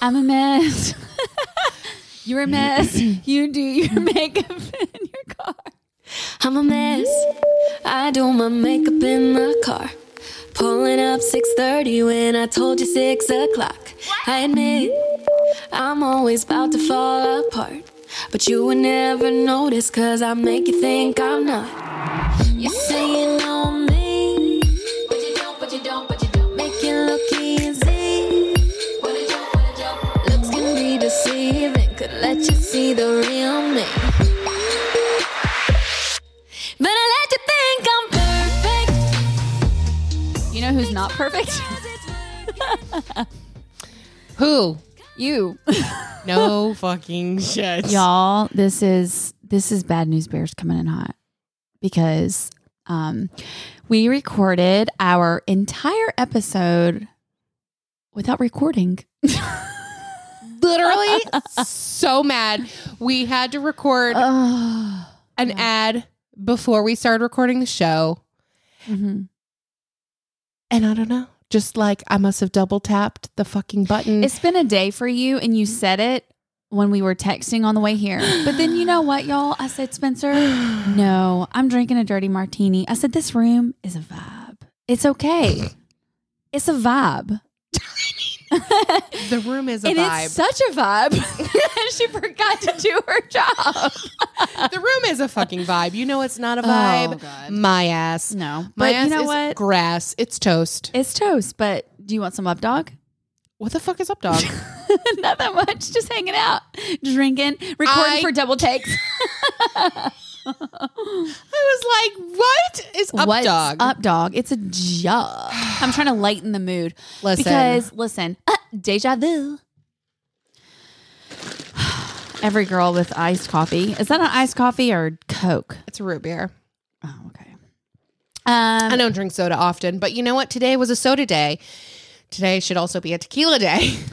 I'm a mess. You're a mess. you do your makeup in your car. I'm a mess. I do my makeup in the car. Pulling up 6:30 when I told you 6 o'clock. I admit I'm always about to fall apart. But you would never notice cause I make you think I'm not. You say you know let you see the real me. But I let you think I'm perfect. You know who's not perfect? Who? you. No fucking shit. Y'all, this is this is bad news bears coming in hot because um we recorded our entire episode without recording. Literally so mad. We had to record an ad before we started recording the show. Mhm. And I don't know. Just like I must have double tapped the fucking button. It's been a day for you, and you said it when we were texting on the way here. But then you know what, y'all? I said, Spencer, no, I'm drinking a dirty martini. I said, this room is a vibe. It's okay. It's a vibe. The room is a and vibe. it's such a vibe. she forgot to do her job. the room is a fucking vibe. You know it's not a oh, vibe. Oh, God. My ass. No, My but ass you know is what? grass. It's toast. It's toast. But do you want some up dog? What the fuck is up, dog? Not that much. Just hanging out, drinking, recording I- for double takes. I was like, what is up, What's dog? Up dog. It's a job. I'm trying to lighten the mood. Listen. Because listen, uh, deja vu. Every girl with iced coffee. Is that an iced coffee or Coke? It's a root beer. Oh, okay. Um, I don't drink soda often, but you know what? Today was a soda day. Today should also be a tequila day.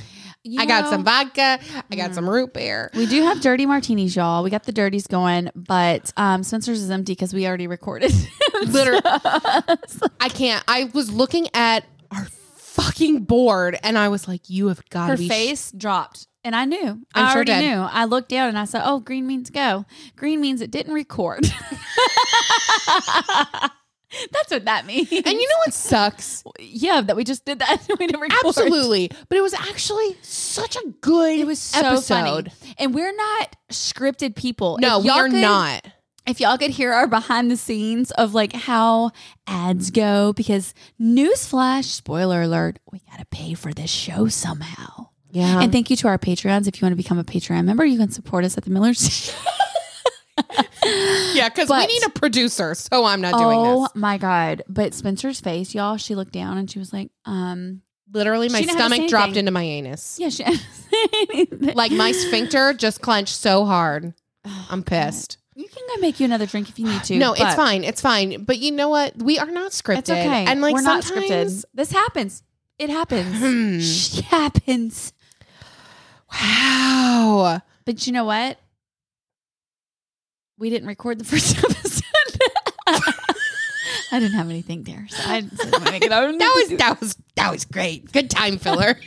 you I got know, some vodka. I got some root beer. We do have dirty martinis, y'all. We got the dirties going, but um, Spencer's is empty because we already recorded. Literally, I can't. I was looking at our fucking board, and I was like, "You have got Her to be." sh- face dropped. And I knew. I'm I sure already did. knew. I looked down and I said, "Oh, green means go. Green means it didn't record." That's what that means. and you know what sucks? yeah, that we just did that. we didn't record. Absolutely, but it was actually such a good. It was so episode. funny. And we're not scripted people. No, If we y'all are could- not. If y'all could hear our behind the scenes of like how ads go, because newsflash, spoiler alert, we gotta pay for this show somehow. Yeah, And thank you to our Patreons. If you want to become a Patreon member, you can support us at the Miller's. Yeah, because we need a producer, so I'm not doing oh this. my god! But Spencer's face, y'all. She looked down and she was like, um, Literally, my She didn't have to say stomach dropped anything. into my anus. yeah, she. Like my sphincter just clenched so hard. I'm pissed. you can go make you another drink if you need to. No, it's but fine. It's fine. But you know what? We are not scripted. It's okay. And like we're not sometimes, scripted. This happens. It happens. Hmm. Shit happens. Wow. But you know what? We didn't record the first episode. I didn't have anything there, so I didn't want to make it out. That was that was that was great. Good time filler.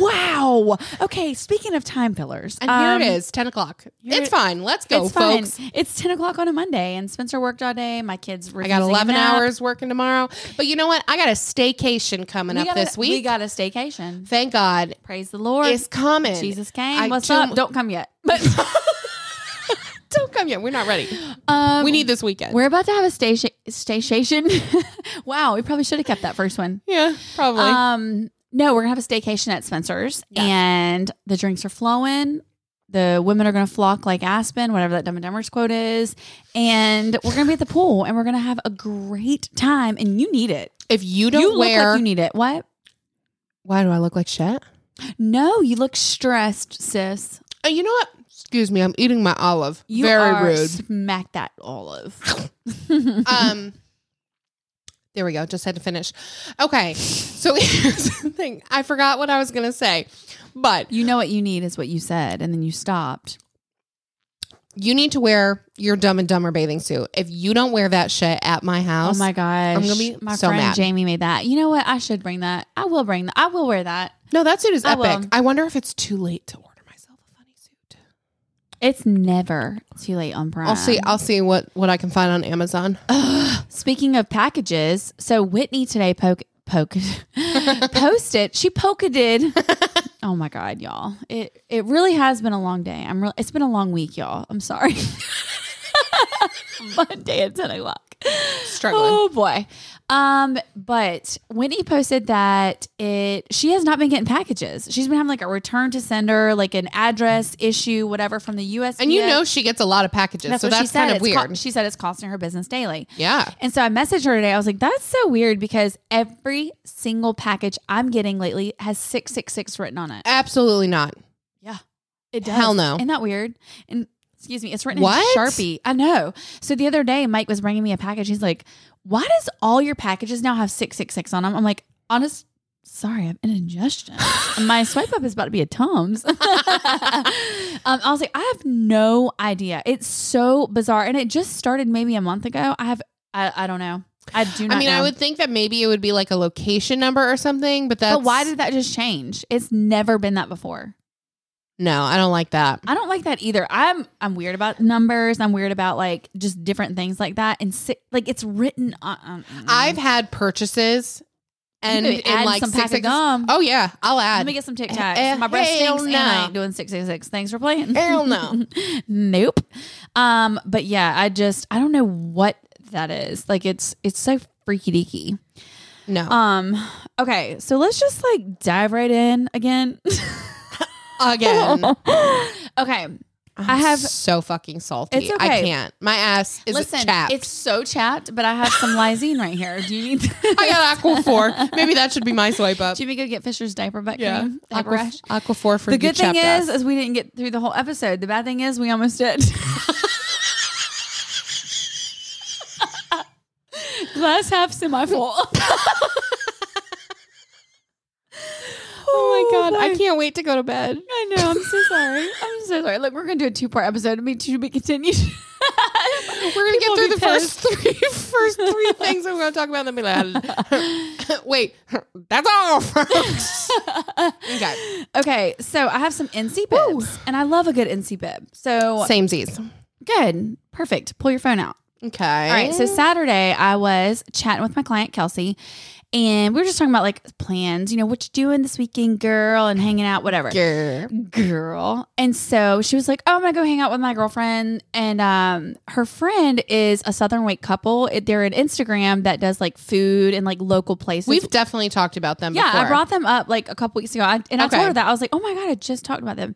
wow. Okay, speaking of time fillers. And here um, it is, 10 o'clock. It's fine. Let's go, It's fine. folks. It's 10 o'clock on a Monday, and Spencer worked all day. My kids were I got 11 hours working tomorrow. But you know what? I got a staycation coming we up got this a, week. We got a staycation. Thank God. Praise the Lord. It's coming. Jesus came. I What's do- up? Don't come yet. But Don't come yet. We're not ready. um, We need this weekend. We're about to have a station. Station. wow, we probably should have kept that first one. yeah, probably. Um, no, we're gonna have a staycation at Spencer's, and the drinks are flowing. The women are gonna flock like Aspen, whatever that Dumb and Dumber's quote is, and we're gonna be at the pool, and we're gonna have a great time. And you need it. if you don't you look wear. like you need it. What? why do I look like shit? No, you look stressed, sis. Uh, you know what? Excuse me. I'm eating my olive. You Very are rude. Smack that olive. um there we go just had to finish okay so here's the thing i forgot what i was gonna say but you know what you need is what you said, and then you stopped. you need to wear your dumb and dumber bathing suit if you don't wear that shit at my oh house Oh my gosh. I'm gonna be my so friend mad. Jamie made that. You know what? I should bring that. I will bring that. I will wear that. no that suit is I epic will. I, wonder if it's too late to order myself a funny suit It's never too late on Prime. i'll see i'll see what what i can find on amazon Speaking of packages, so Whitney today poke poke posted. She pocketed. oh my god, y'all! It it really has been a long day. I'm real. It's been a long week, y'all. I'm sorry. Monday at ten o'clock. Struggling Oh boy. Um, but Whitney posted that it she has not been getting packages. She's been having like a return to sender, like an address issue, whatever from the US. and you know she gets a lot of packages that's so that's kind of weird co- she said it's costing her business daily. yeah And so I messaged her today. I was like, that's so weird because every single package I'm getting lately has 666 written on it. absolutely not Yeah. It does. Hell no. Isn't that weird? And excuse me, it's written What? in Sharpie. I know. So the other day, Mike was bringing me a package. He's like, why does all your packages now have 666 on them? I'm like, honest, sorry, I have an indigestion. And My swipe up is about to be a Tums. um, I was like, I have no idea. It's so bizarre. And it just started maybe a month ago. I have, I, I don't know. I do not I mean, I would think that maybe it would be like a location number or something, but that's But why did that just change? It's never been that before. No, I don't like that. I don't like that either. I'm I'm weird about numbers. I'm weird about like just different things like that. And si- like it's written on. on- I've had purchases and in add like some pack of gum. Oh yeah, I'll add. Let me get some Tic Tacs. Eh, eh, My breast hell stinks, and I ain't doing six six six. Thanks for playing. Hell no. nope. Um, but yeah, I just I don't know what that is. Like it's it's so freaky deaky. no. Um. Okay, so let's just like dive right in again. Again, okay. I have- so fucking salty. It's I can't. My ass is Listen, chapped. it's so chapped, but I have some lysine right here. Do you need? I got Aquaphor. Maybe that should be my swipe up. Jimmy go get Fisher's diaper butt Yeah, cream. Diaper Aqua, rash. Aquaphor for The good thing is, ass. is we didn't get through the whole episode. The bad thing is, we almost did. Glass half semi full. Oh my oh god, I can't wait to go to bed. I know. I'm so sorry. I'm so sorry. Look, we're gonna do a two part episode. I mean, to be continued. We're gonna People get through the first three first three things that we're gonna talk about, and then be like, wait, that's all, folks. okay, okay, so I have some NC bibs, and I love a good NC bib. So same Z's. good, perfect. Pull your phone out. Okay, All right. So Saturday, I was chatting with my client Kelsey, and we were just talking about like plans. You know, what you doing this weekend, girl, and hanging out, whatever. Grr. Girl. And so she was like, "Oh, I'm gonna go hang out with my girlfriend." And um, her friend is a Southern Wake couple. It- They're an Instagram that does like food and like local places. we've definitely talked about them. yeah, before. I brought them up like a couple weeks ago, I, and I Okay. told her that I was like, "Oh my god, I just talked about them."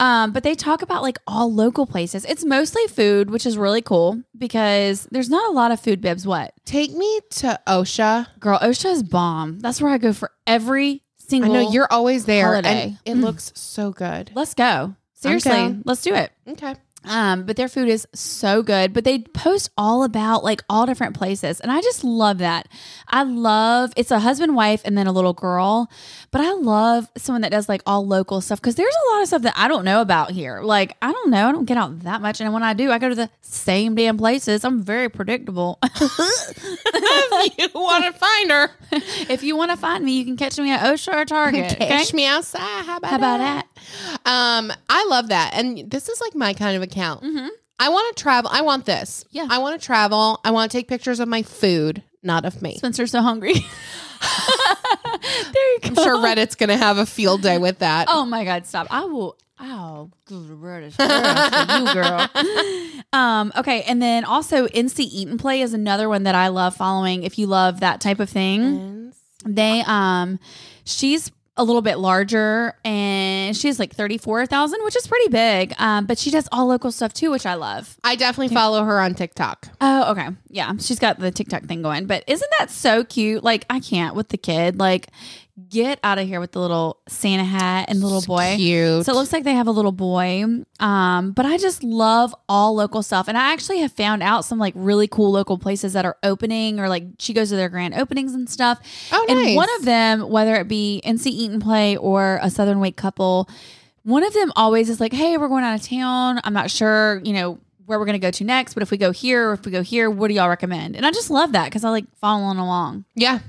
Um, but they talk about like all local places. It's mostly food, which is really cool because there's not a lot of food bibs. What Take me to OSHA. girl? OSHA is bomb. That's where I go for every single I know you're always there, holiday. and it looks so good. Let's go. Seriously, let's do it. Okay, Um, but their food is so good. But they post all about like all different places. And I just love that. I love it's a husband, wife, and then a little girl. But I love someone that does like all local stuff because there's a lot of stuff that I don't know about here. Like, I don't know. I don't get out that much. And when I do, I go to the same damn places. I'm very predictable. if you want to find her, if you want to find me, you can catch me at OSHA or Target. okay? catch me outside. How about, How about that? Um, I love that, and this is like my kind of account. Mhm. I want to travel. I want this. Yeah. I want to travel. I want to take pictures of my food, not of me. Spencer's so hungry. there you go. I'm sure Reddit's gonna have a field day with that. Oh my God, stop. I will. Oh, good British girl for you, girl. Um, okay, and then also NC Eat and Play is another one that I love following. If you love that type of thing, they um, she's a little bit larger and she's like thirty four thousand, which is pretty big. Um, but she does all local stuff too, which I love. I definitely follow her on TikTok. Oh, okay. Yeah. She's got the TikTok thing going. But isn't that so cute? Like, I can't with the kid. Like, get out of here with the little Santa hat and the little boy. Cute. So it looks like they have a little boy. Um, but I just love all local stuff. And I actually have found out some like really cool local places that are opening or like she goes to their grand openings and stuff. Oh, nice. And one of them, whether it be NC Eat and Play or a Southern Wake couple, one of them always is like, hey, we're going out of town. I'm not sure, you know, where we're going to go to next, but if we go here or if we go here, what do y'all recommend? And I just love that because I like following along. yeah.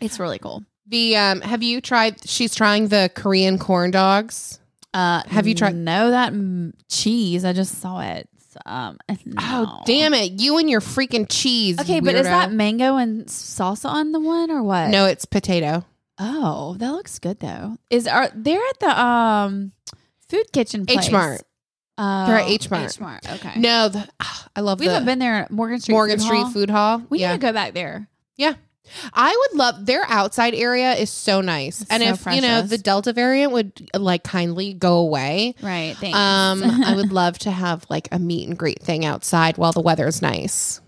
It's really cool. The um, have you tried? She's trying the Korean corn dogs. Uh, Have you tried- No, that mm, cheese. I just saw it. Um, Oh damn it! You and your freaking cheese. Okay, but is that mango and salsa on the one or what? no? It's potato. Oh, that looks good though. Is are they're at the um food kitchen place? H Mart. Oh, They're at H Mart. H Mart. Okay. No, the, ah, I love we the haven't been there. at Morgan Street. Morgan Food Street Hall. Food Hall. We yeah, need to go back there. I would love their outside area is so nice, It's and so if you know the Delta variant would like kindly go away. Right. Thanks. Um, I would love to have like a meet and greet thing outside while the weather's nice.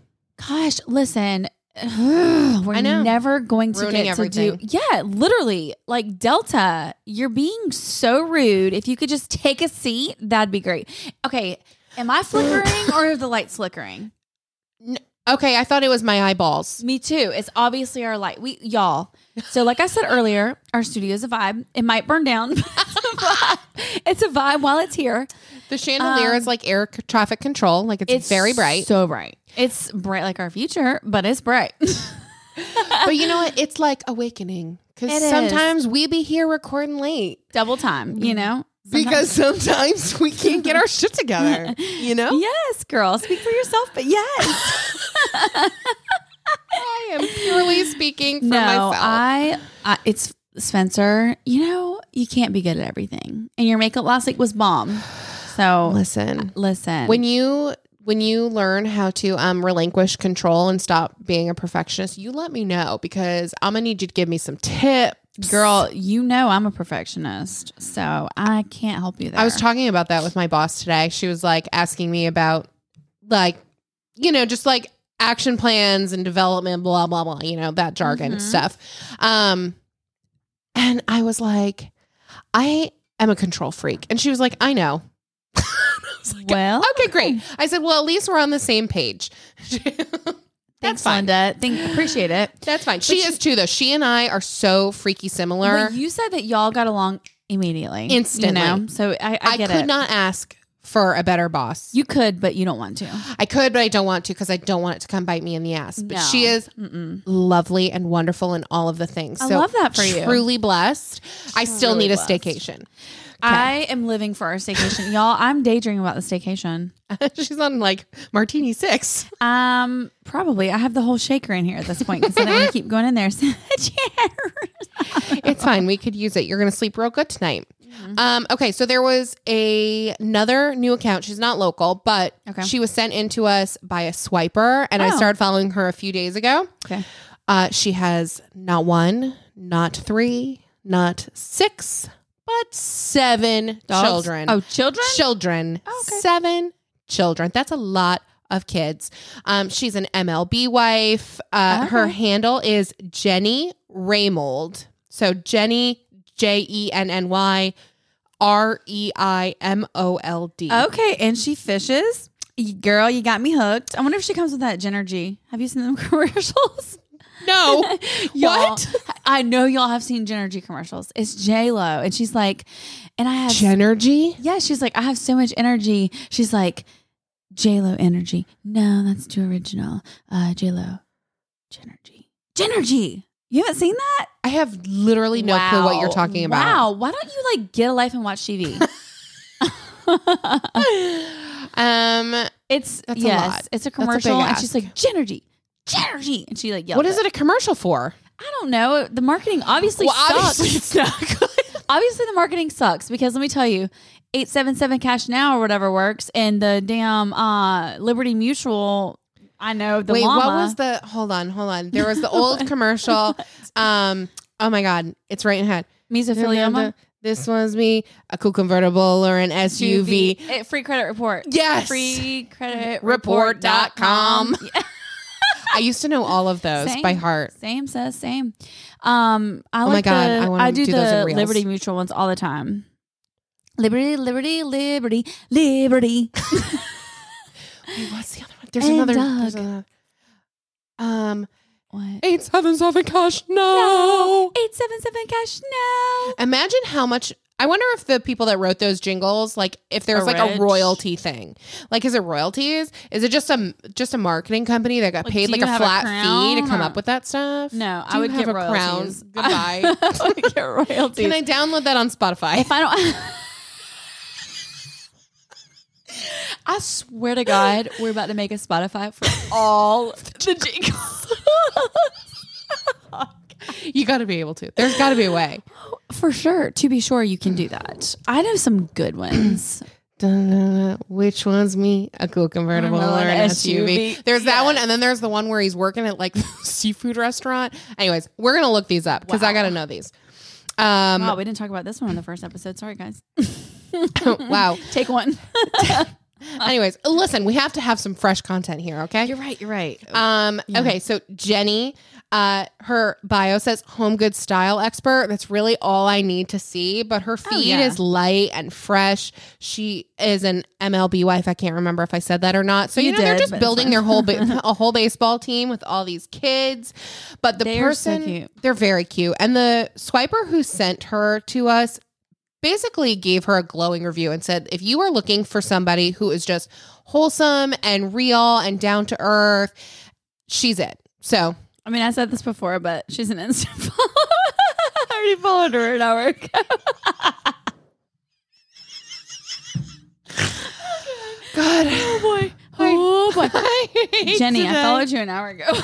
Gosh, listen. We're never going to Ruining get to do. everything. Yeah, literally. Like Delta, you're being so rude. If you could just take a seat, that'd be great. Okay, am I flickering or are the lights flickering? Okay, I thought it was my eyeballs. Me too. It's obviously our light. We y'all. So like I said earlier, our studio is a vibe. It might burn down. but it's a vibe. It's a vibe while it's here. The chandelier Um, is like air c- traffic control. Like it's, It's very bright. So bright. It's bright like our future, but it's bright. but you know what? It's like awakening because It is. sometimes we be here recording late Double time, you know? Because sometimes we can't get our shit together. You know, Yes, girl. Speak for yourself, but yes. I am purely speaking for no, myself. I, I it's Spencer, you know, you can't be good at everything. And your makeup last week was bomb. So Listen, listen. when you when you learn how to um, relinquish control and stop being a perfectionist, you let me know because I'm gonna need you to give me some tips. Girl, you know I'm a perfectionist. So I can't help you there. I was talking about that with my boss today. She was like asking me about like, you know, just like action plans and development, blah, blah, blah, you know, that jargon Mhm. stuff. Um, and I was like, I am a control freak. And she was like, I know. I was like, well, okay, great. I said, well, at least we're on the same page. Thanks, fine. Linda. Think, appreciate it. That's fine. She she- is too, though. She and I are so freaky similar. You said that y'all got along immediately, Instantly. You know? So I, I, I, could it. not ask for a better boss. you could, but you don't want to. I could, but I don't want to because I don't want it to come bite me in the ass. But No. she is Mm-mm. lovely and wonderful in all of the things. I So love that for you. Truly blessed. I still need a blessed. staycation. I am living for our staycation, y'all. I'm daydreaming about the staycation. She's on like Martini Six. Um, probably. I have the whole shaker in here at this point because I don't want to keep going in there. it's fine. We could use it. You're going to sleep real good tonight. Mm-hmm. Um, okay, so there was a another new account. She's not local, but Okay. she was sent in to us by a swiper, and I Oh. started following her a few days ago. okay. Uh, she has not one, not three, not six, but seven Dogs? children. Oh, children? children. Oh, okay. Seven children. That's a lot of kids. Um, she's an MLB wife. Uh, Her handle is Jenny Reimold. So Jenny, J E N N Y, R E I M O L D. Okay, and she fishes. Girl, you got me hooked. I wonder if she comes with that Genergy. Have you seen them commercials? No. What? I know y'all have seen Genergy commercials. It's J Lo, and she's like, and I have Genergy? yeah, she's like, I have so much energy. She's like, J Lo energy. No, that's too original. Uh, J Lo, Genergy, Genergy. You haven't seen that? I have literally no clue what you're talking about. Wow, why don't you like get a life and watch TV? Um, it's That's a yes, lot. it's a That's a commercial, and she's like Genergy, Genergy, and she like yells. what is it a commercial for? I don't know. The marketing obviously Well, sucks. obviously it's not good. obviously the marketing sucks because let me tell you 877 cash now or whatever works and the damn uh liberty mutual i know the Wait, llama what was the? Hold on, hold on. There was the old commercial. Um, oh my god, it's right in head. mesothelioma This was me, a cool convertible or an SUV. Eh, free credit report Yes. free credit Report.com. report.com yeah. I used to know all of those Same. by heart. same says same um i Oh my like God, the, I wanna do, do the liberty mutual ones all the time liberty liberty liberty liberty Wait, what's the other one? There's And another. There's another. Um, what eight seven seven cash. No. 877 cash no Imagine how much. I wonder if the people that wrote those jingles, like, if there's Are like rich? a royalty thing. Like, is it royalties? Is it just a just a marketing company that got Like, paid do like you a have a flat fee to come or- up with that stuff? No, Do I you would have get a crown? Goodbye. I would get royalties. Can I download that on Spotify? if I don't, I swear to God, we're about to make a Spotify for all the jingles. you got to be able to. There's got to be a way. for sure. To be sure, you can do that. I know some good ones. Which one's me? A cool convertible Convertible or an SUV? SUV. There's that one, and then there's the one where he's working at like seafood restaurant. Anyways, we're gonna look these up because I gotta know these. Um, wow, we didn't talk about this one in the first episode. Sorry, guys. wow. Take one. Anyways, listen, we have to have some fresh content here. Okay. You're right. You're right. Um, Yeah. okay, so Jenny, uh, her bio says home goods style expert. That's really all I need to see. But her feed Oh, yeah. is light and fresh. She is an MLB wife. I can't remember if I said that or not. So you, You know they're just building their whole ba- a whole baseball team with all these kids. But the They so person, cute. they're very cute. And the swiper who sent her to us basically gave her a glowing review and said, if you are looking for somebody who is just wholesome and real and down to earth, she's it. So I mean, I said this before, but she's an instant follower. I already followed her an hour ago. God. Oh boy. Oh boy. Jenny, I followed you an hour ago.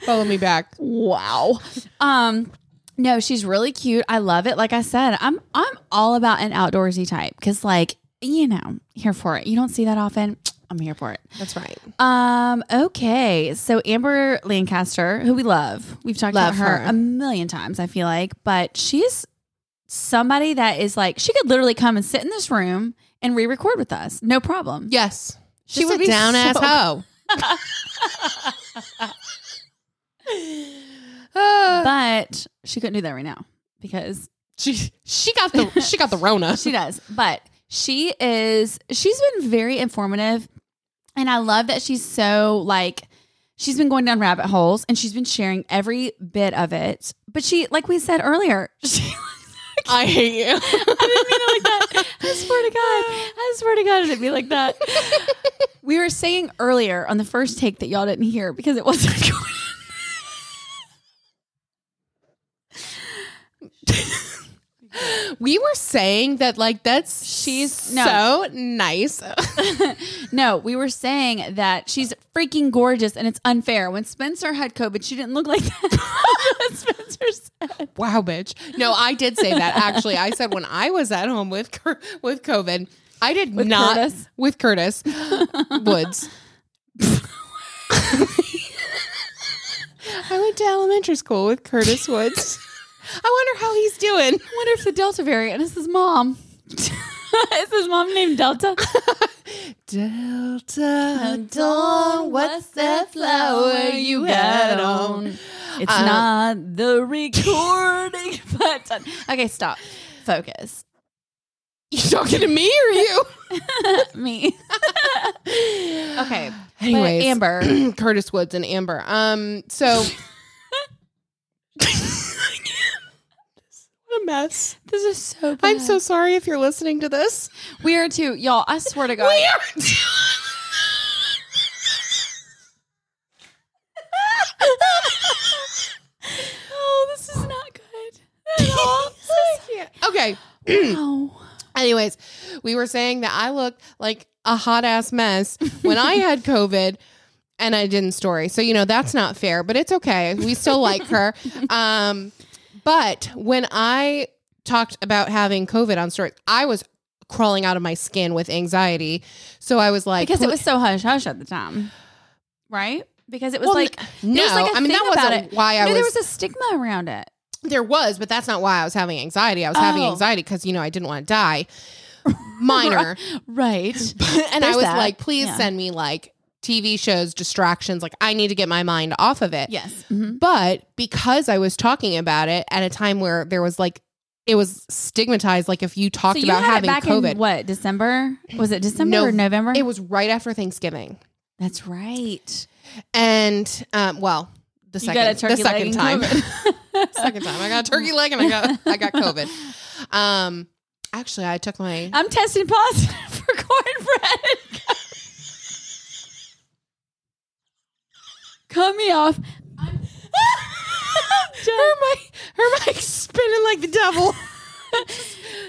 Follow me back. wow. Um no, she's really cute. I love it. Like I said, I'm I'm all about an outdoorsy type cuz like, you know, here for it. You don't see that often. I'm here for it. That's right. Um okay. So Amber Lancaster, who we love. We've talked Love about her, her. a million times, I feel like, but she's somebody that is like she could literally come and sit in this room and re-record with us. No problem. Yes. She Just would be down ass so- hoe. Uh, But she couldn't do that right now because she she got the she got the Rona. She does. But she is she's been very informative and I love that she's so like she's been going down rabbit holes and she's been sharing every bit of it. But she like we said earlier, she I hate you. I didn't mean it like that. I swear to God. I swear to God, I didn't mean like that. We were saying earlier on the first take that y'all didn't hear because it wasn't recorded. We were saying that like that's She's- no. so nice. no, we were saying that she's freaking gorgeous and it's unfair. When Spencer had COVID, she didn't look like that. Spencer said. wow, bitch. No, I did say that actually. I said when I was at home with with COVID, I did With not Curtis? with Curtis Woods. I went to elementary school with Curtis Woods. I wonder how he's doing. I wonder if the Delta variant is his mom. is his mom named Delta? Delta Dawn, what's that flower you had on? It's Uh, not the recording button. Okay, stop. focus. You talking to me or you? Me. okay. Anyways, But Amber. Curtis Woods and Amber. Um, so a mess. This is so bad. I'm so sorry if you're listening to this. We are too. Y'all, I swear to God. We are oh, this is not good at all. okay. Wow. Anyways, we were saying that I looked like a hot ass mess when I had COVID and I didn't story. So, you know, that's not fair, but it's okay. We still like her. Um, but when I talked about having COVID on story, I was crawling out of my skin with anxiety. So I was like, because it was so hush hush at the time, right? Because it was Well, like no, was like I mean, that wasn't it. why I no, was, there was a stigma around it. there was, but that's not why I was having anxiety. I was having Oh. anxiety because, you know, I didn't want to die. Minor. Right. and I was that. like, please Yeah. send me like TV shows, distractions. Like, I need to get my mind off of it. yes. Mhm. But because I was talking about it at a time where there was like, it was stigmatized. Like, if you talked So you about had having COVID, in what December? Was it December No, or November? it was right after Thanksgiving. That's right. And, um, well, the You second, got a turkey the second time, second time, I got a turkey leg and I got, I got COVID. Um, actually, I took my, I'm testing positive for cornbread. Cut me off. her mic, her mic's spinning like the devil.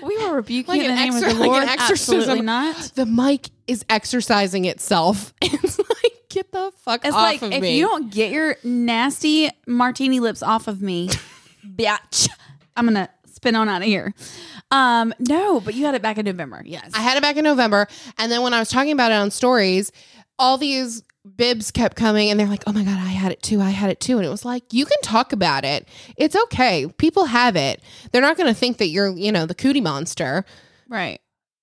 We were rebuking Like in the an name exor- of the like an Lord. exorcism. Absolutely not. the mic is exercising itself. It's like, get the fuck It's off like of if me. you don't get your nasty martini lips off of me, bitch, I'm gonna spin on out of here. Um, no, but you had it back in November. Yes. I had it back in November, and then when I was talking about it on stories, all these bibs kept coming, and they're like, "Oh my god, I had it too. I had it too." And it was like, you can talk about it. It's okay. People have it. They're not going to think that you're, you know, the cootie monster. right.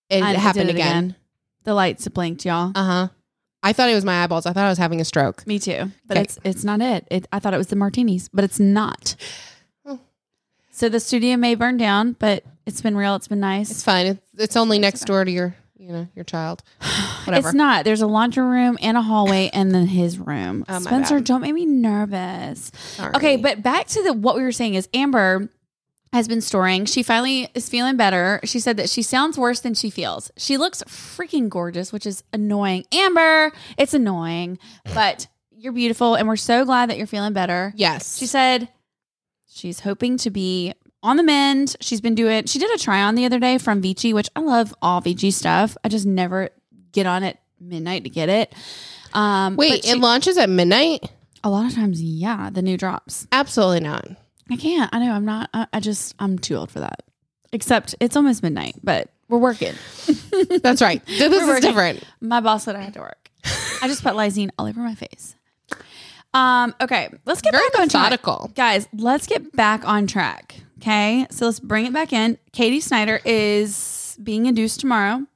It I happened it again. The lights blinked, y'all. Uh huh. I thought it was my eyeballs. I thought I was having a stroke. Me too. But Okay. it's it's not it. it. I thought it was the martinis, but it's not. Oh. So the studio may burn down, but it's been real. It's been nice. It's fine. It's, it's only next door to your, you know, your child. Whatever. It's not. There's a laundry room and a hallway, and then his room. Oh, Spencer, don't make me nervous. Sorry. Okay, but back to the what we were saying is Amber has been storing. She finally is feeling better. She said that she sounds worse than she feels. She looks freaking gorgeous, which is annoying. Amber, it's annoying, but you're beautiful, and we're so glad that you're feeling better. yes, She said she's hoping to be on the mend. She's been doing, she did a try on the other day from Vici, which I love all Vici stuff. I just never get on at midnight to get it. Um, Wait, she- it launches at midnight? a lot of times, yeah, the new drops. Absolutely not. I can't. I know I'm not, I, I just, I'm too old for that. Except it's almost midnight, but we're working. That's right. This We're is working. different. My boss said I had to work. I just put lysine all over my face. Um, okay, let's get Very back on track. methodical. Guys, let's get back on track. Okay. So let's bring it back in. Katie Snyder is being induced tomorrow.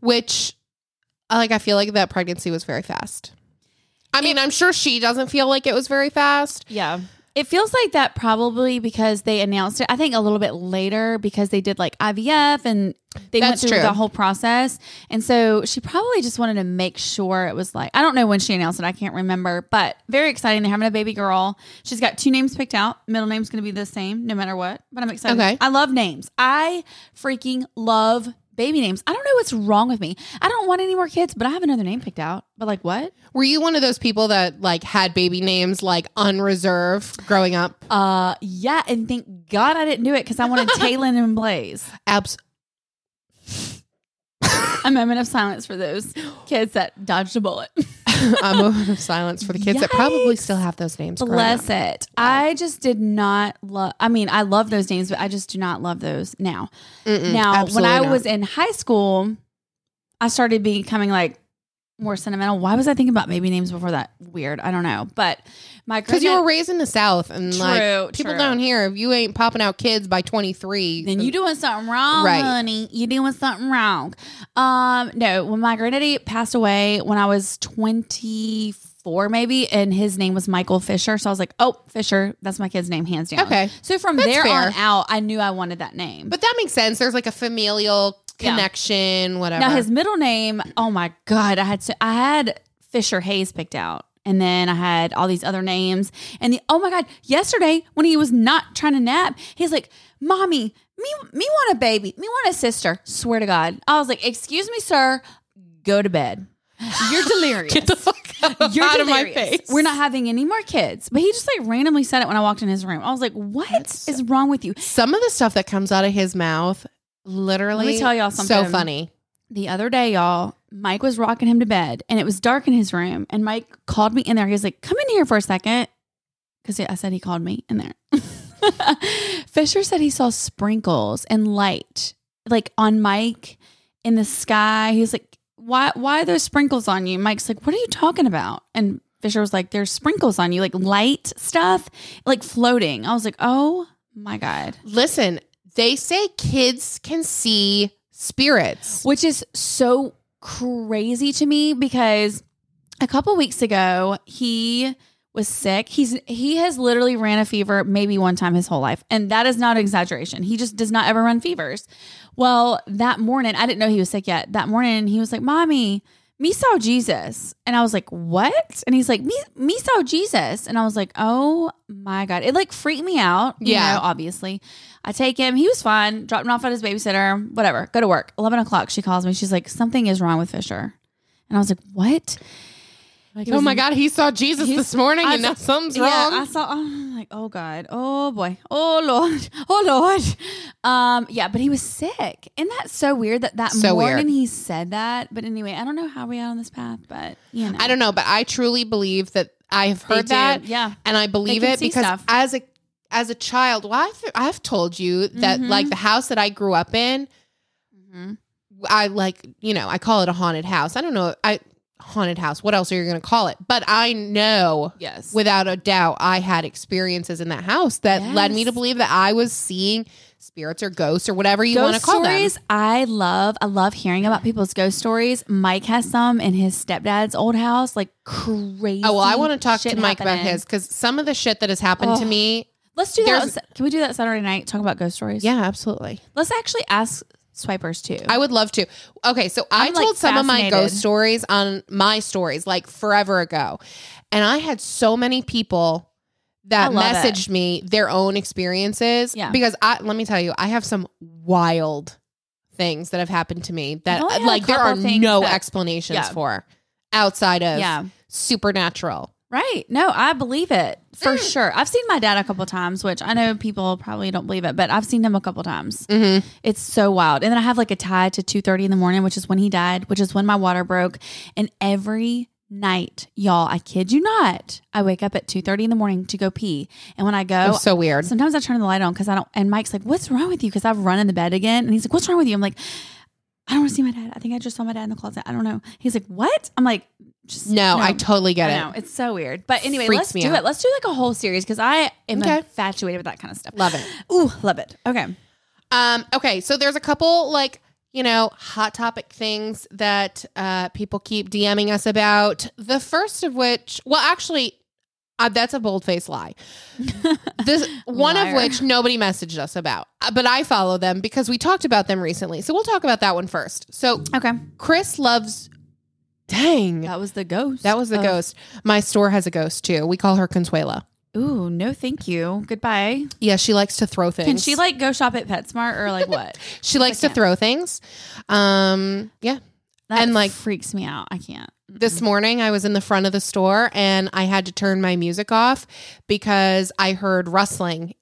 Which, I like, I feel like that pregnancy was very fast. I mean, I'm sure she doesn't feel like it was very fast. Yeah. It feels like that probably because they announced it, I think a little bit later because they did like IVF and they went through true. the whole process. And so she probably just wanted to make sure it was like, I don't know when she announced it. I can't remember, but very exciting. They're having a baby girl. She's got two names picked out. Middle name's going to be the same no matter what, but I'm excited. Okay. I love names. I freaking love baby names. I don't know what's wrong with me. I don't want any more kids, but I have another name picked out. But like what? Were you one of those people that like had baby names like unreserved growing up? Uh, yeah, and thank God I didn't do it because I wanted Taylor and Blaze. Abs. A moment of silence for those kids that dodged a bullet. a moment of silence for the kids that probably still have those names. Bless it. I just did not love. I mean, I love those names, but I just do not love those now. Mm-mm, now, when I not. was in high school, I started becoming like more sentimental. Why was I thinking about baby names before that? Weird. I don't know. But my because you were raised in the South and True, like people true. down here, if you ain't popping out kids by 23, then you doing something wrong, Right. honey. You doing something wrong. Um, no, when my granddaddy passed away when I was twenty four, maybe, and his name was Michael Fisher. So I was like, oh, Fisher, that's my kid's name, hands down. Okay. So from That's there fair. on out, I knew I wanted that name. But that makes sense. There's like a familial Yeah. connection, whatever. Now his middle name, oh my god, I had to, I had Fisher Hayes picked out. And then I had all these other names. And the oh my god, yesterday when he was not trying to nap, he's like, "Mommy, me me want a baby. Me want a sister." Swear to god. I was like, "Excuse me, sir. Go to bed. You're delirious." Get the fuck out, You're out of my face. We're not having any more kids. But he just like randomly said it when I walked in his room. I was like, "What is wrong with you?" Some of the stuff that comes out of his mouth, literally, Let me tell y'all something. So funny. the other day, y'all, Mike was rocking him to bed and it was dark in his room. And Mike called me in there. He was like, come in here for a second. Because I said he called me in there. Fisher said he saw sprinkles and light like on Mike in the sky. He's like, why, why are there sprinkles on you? Mike's like, what are you talking about? And Fisher was like, there's sprinkles on you, like light stuff, like floating. I was like, oh my God. Listen, they say kids can see spirits. which is so crazy to me because a couple weeks ago he was sick. He's he has literally ran a fever maybe one time his whole life, and that is not an exaggeration. He just does not ever run fevers. Well, that morning I didn't know he was sick yet. That morning he was like, "Mommy." Me saw Jesus. And I was like, what? And he's like, me, me saw Jesus. And I was like, oh my God. It like freaked me out. You Yeah. know, obviously. I take him. He was fine. Dropped him off at his babysitter. Whatever. Go to work. 11 o'clock. She calls me. She's like, something is wrong with Fisher. And I was like, what? Like, oh my God, he saw Jesus this morning I and now something's Yeah, wrong. I saw. I'm like, oh god, oh boy, oh lord, oh lord. Um, yeah, but he was sick, and that's so weird that that So morning weird. he said that. But anyway, I don't know how we got on this path, but you know, I don't know, but I truly believe that I've heard that. Yeah, and I believe it because stuff. as a as a child, well, I've I've told you that Mhm. like the house that I grew up in, Mhm. I like you know I call it a haunted house. I don't know I haunted house. What else are you going to call it? But I know yes, without a doubt I had experiences in that house that led me to believe that I was seeing spirits or ghosts or whatever you want to call stories. them. I love. I love hearing about people's ghost stories. Mike has some in his stepdad's old house, like crazy. Oh well, I want to talk to Mike about his because some of the shit that has happened to Oh. me. Let's do that. There's- Can we do that Saturday night? Talk about ghost stories. Yeah, absolutely. Let's actually ask swipers too. I would love to. Okay, so I I'm, like, told some of my fascinated. ghost stories on my stories like forever ago. And I had so many people that I love it. messaged me their own experiences. Yeah. Because I let me tell you, I have some wild things that have happened to me that I've only had a like there are couple things no that- explanations Yeah. for outside of yeah. supernatural. Right. No, I believe it for sure. I've seen my dad a couple times, which I know people probably don't believe it, but I've seen him a couple times. Mm-hmm. It's so wild. And then I have like a tie to two thirty in the morning, which is when he died, which is when my water broke. And every night, y'all, I kid you not, I wake up at two thirty in the morning to go pee. And when I go, was so weird. sometimes I turn the light on because I don't. And Mike's like, "What's wrong with you?" Because I've run in the bed again, and he's like, "What's wrong with you?" I'm like, "I don't want to see my dad. I think I just saw my dad in the closet. I don't know." He's like, "What?" I'm like, "Just No, I totally get I it. know it's so weird, but anyway, Freaks let's do out. it. Let's do like a whole series because I am Okay. infatuated with that kind of stuff. Love it. Ooh, love it. Okay, Um, okay, so there's a couple like you know hot topic things that uh, people keep DMing us about. The first of which, well, actually, uh, that's a bold faced lie. This one of which nobody messaged us about, uh, but I follow them because we talked about them recently. So we'll talk about that one first. So okay. Chris loves. Dang, That was the ghost. that was the of- ghost. My store has a ghost too. We call her Consuela. Ooh, no, thank you. Goodbye. Yeah, she likes to throw things. Can she like go shop at PetSmart or like what? She likes to throw things. Um, yeah, That And, like- freaks me out. I can't. this morning I was in the front of the store and I had to turn my music off because I heard rustling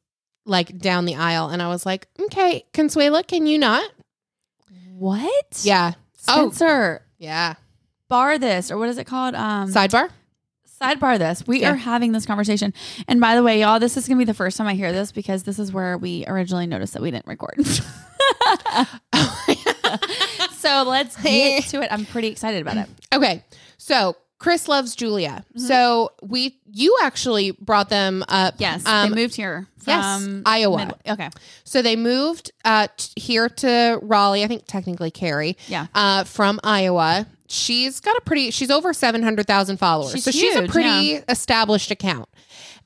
like down the aisle and I was like, "Okay, Consuela, can you not?" What? Yeah. Oh. Spencer, Yeah. Bar this or what is it called? Um, Sidebar? sidebar this. We Yeah. are having this conversation. And by the way, y'all, this is gonna be the first time I hear this because this is where we originally noticed that we didn't record. so let's get to it. I'm pretty excited about it. okay. So, Chris loves Julia. Mm-hmm. So, we you actually brought them up. Yes, Um, they moved here yes, Iowa. Okay, So they moved uh, t- here to Raleigh. I think technically Cary. Yeah. Uh, from Iowa. She's got a pretty she's over 700,000 followers. She's so she's a pretty yeah. established account.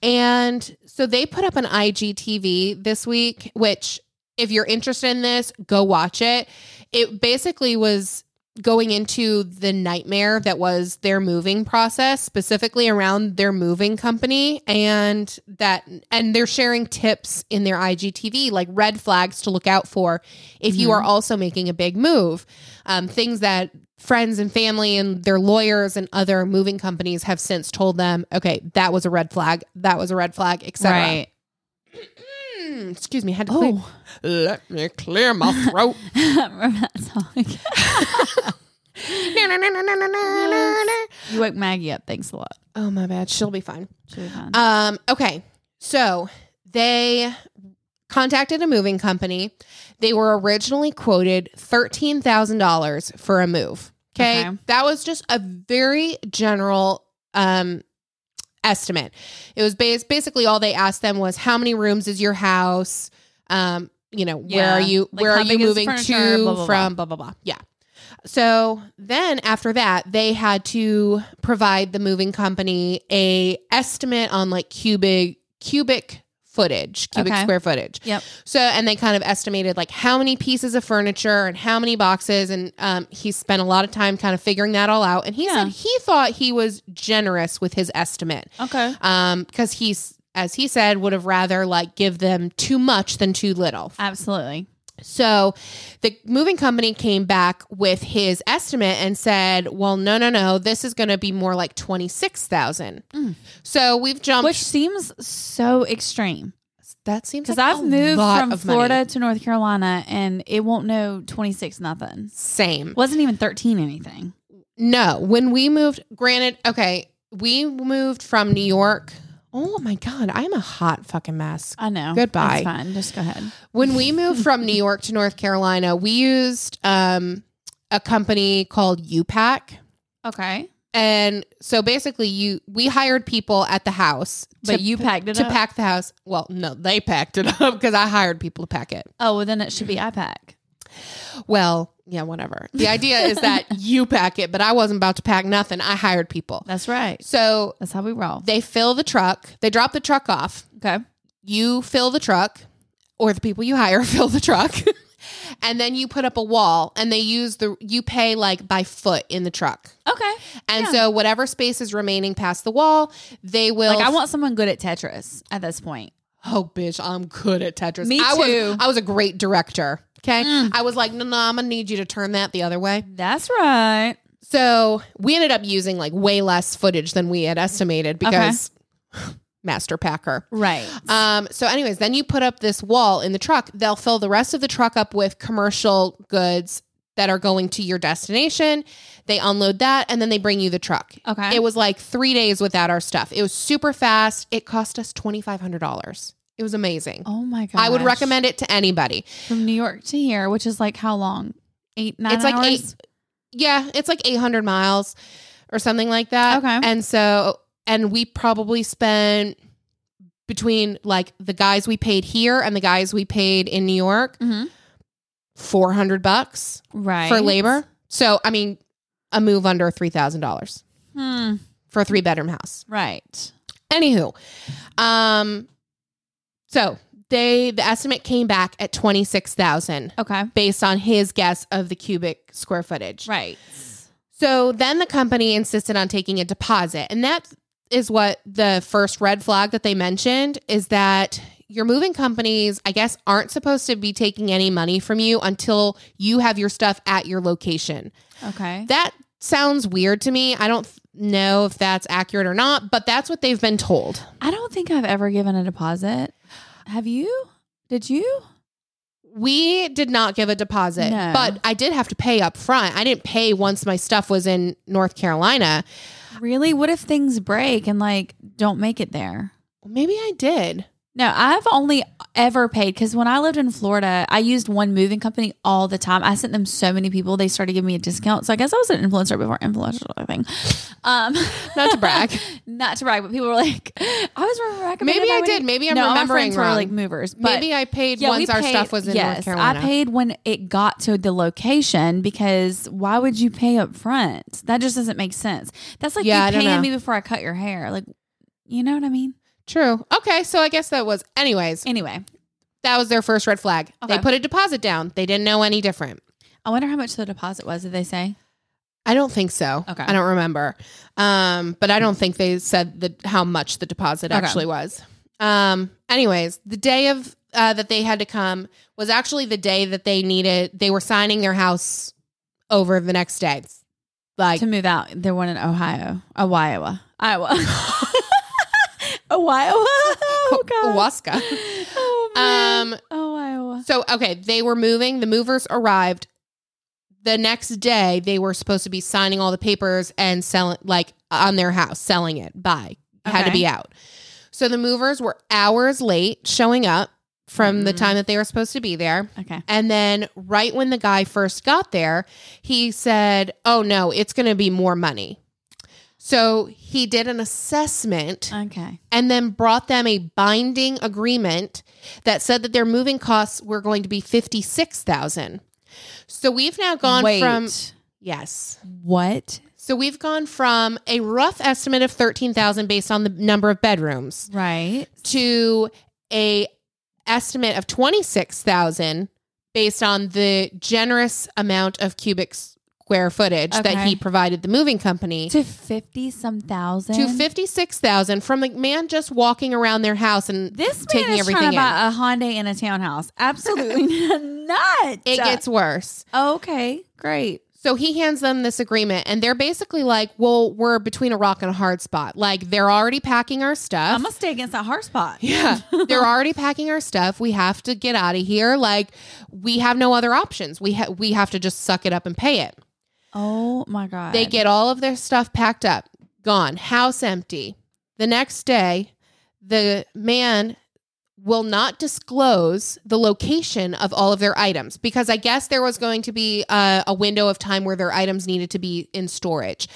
And so they put up an IGTV this week which if you're interested in this, go watch it. It basically was going into the nightmare that was their moving process specifically around their moving company and that and they're sharing tips in their IGTV like red flags to look out for if you Mhm. are also making a big move um, things that friends and family and their lawyers and other moving companies have since told them okay that was a red flag that was a red flag etc Right. Mm, excuse me had to clear, Oh, let me clear my throat remember that song? you woke Maggie up. Thanks a lot. oh my bad she'll be fine She'll be fine. Um, okay. So they contacted a moving company. They were originally quoted $13,000 for a move. Okay? Okay. That was just a very general um estimate. It was bas- basically all they asked them was how many rooms is your house? Um, you know, where are you Like, where are you big is the moving to Blah, blah, from blah blah blah. Yeah. So then after that, they had to provide the moving company a estimate on like cubic cubic footage, cubic Okay. square footage. Yep. So and they kind of estimated like how many pieces of furniture and how many boxes and um he spent a lot of time kind of figuring that all out and he Yeah. said he thought he was generous with his estimate. Okay. Um because he's as he said would have rather like give them too much than too little. Absolutely. So the moving company came back with his estimate and said, "Well, no, no, no. This is going to be more like twenty six thousand. Mm. So we've jumped. Which seems so extreme that seems because like I've moved from Florida money. to North Carolina and it won't know 26 nothing. Same. Wasn't even 13 anything. No, when we moved, granted, okay, we moved from New York. Oh my god, I'm a hot fucking mess. I know. Goodbye. That's fine. Just go ahead. When we moved from New York to North Carolina, we used um, a company called U-Pack. Okay. And so basically you we hired people at the house But to, you packed it to up. pack the house. Well, no, they packed it up because I hired people to pack it. Oh, well, then it should be iPack. Well, yeah, whatever. The idea is that you pack it, but I wasn't about to pack nothing. I hired people. That's right. So That's how we roll. they fill the truck, they drop the truck off, Okay. you fill the truck, or the people you hire fill the truck. and then you put up a wall and they use the you pay like by foot in the truck. Okay. And Yeah. so whatever space is remaining past the wall, they will Like I want someone good at Tetris at this point. Oh, bitch, I'm good at Tetris. Me I too. Was, I was a great director. Okay. I was like, no, no, I'm going to need you to turn that the other way. That's right. So we ended up using like way less footage than we had estimated because master packer. Right. Um, so, anyways, then you put up this wall in the truck. They'll fill the rest of the truck up with commercial goods that are going to your destination. They unload that and then they bring you the truck. okay. It was like three days without our stuff. It was super fast. It cost us $2,500. It was amazing. oh my god. I would recommend it to anybody. from New York to here, which is like how long? Eight, nine It's like hours? eight- Yeah, it's like 800 miles or something like that. Okay. And so, and we probably spent between like the guys we paid here and the guys we paid in New York, Mhm. 400 bucks Right. for labor. So, I mean, a move under $3,000 Hmm. for a three bedroom house. Right. Anywho, um, so they, the estimate came back at 26,000 Okay. based on his guess of the cubic square footage. Right. So then the company insisted on taking a deposit. And that is what the first red flag that they mentioned is that your moving companies, I guess, aren't supposed to be taking any money from you until you have your stuff at your location. Okay. That sounds weird to me. I don't know if that's accurate or not, but that's what they've been told. I don't think I've ever given a deposit. Have you? Did you? We did not give a deposit, No. but I did have to pay up front. I didn't pay once my stuff was in North Carolina. Really? What if things break and like don't make it there? Maybe I did. No, I've only ever paid because when I lived in Florida, I used one moving company all the time. I sent them so many people; they started giving me a discount. So I guess I was an influencer before influencer thing. Um, Not to brag. not to brag, but people were like, "I was recommended." Maybe I did. Maybe I'm no, remembering friends were wrong. like movers. But Maybe I paid yeah, once our paid- stuff was in yes, North Carolina. I paid when it got to the location because why would you pay up front? That just doesn't make sense. That's like Yeah, you paying me before I cut your hair. Like, you know what I mean? True. Okay, so I guess that was. Anyways, Anyway, that was their first red flag. They Okay. put a deposit down. They didn't know any different. I wonder how much the deposit was. Did they say? I don't think so. Okay. I don't remember. Um, but I don't think they said the how much the deposit Okay. actually was. Um, anyways, the day of uh, that they had to come was actually the day that they needed. They were signing their house over the next day. Like to move out. They're one in Ohio, Iowa, Iowa, Iowa. Oh God. Waska. Oh man. Um, oh Iowa. So, okay, they were moving. The movers arrived. The next day, they were supposed to be signing all the papers and selling, like on their house, selling it. Buy had to be out. So the movers were hours late showing up from the Mhm. time that they were supposed to be there. Okay. And then, right when the guy first got there, he said, Oh, no, it's going to be more money. So he did an assessment Okay. and then brought them a binding agreement that said that their moving costs were going to be 56,000. So we've now gone Wait. from yes. what? So we've gone from a rough estimate of 13,000 based on the number of bedrooms Right. to a estimate of 26,000 based on the generous amount of cubic square footage that he provided the moving company To fifty some thousand. to 56,000 from a man just walking around their house and This man taking is everything trying to in. buy a Hyundai in a townhouse. Absolutely not. It gets worse. okay. Great. So he hands them this agreement and they're basically like, "Well, we're between a rock and a hard spot. Like they're already packing our stuff." I'm gonna stay against that hard spot. yeah, they're already packing our stuff. We have to get out of here. Like we have no other options. We ha- we have to just suck it up and pay it. Oh my god. They get all of their stuff packed up, gone, house empty. The next day, the man will not disclose the location of all of their items because I guess there was going to be a, a window of time where their items needed to be in storage.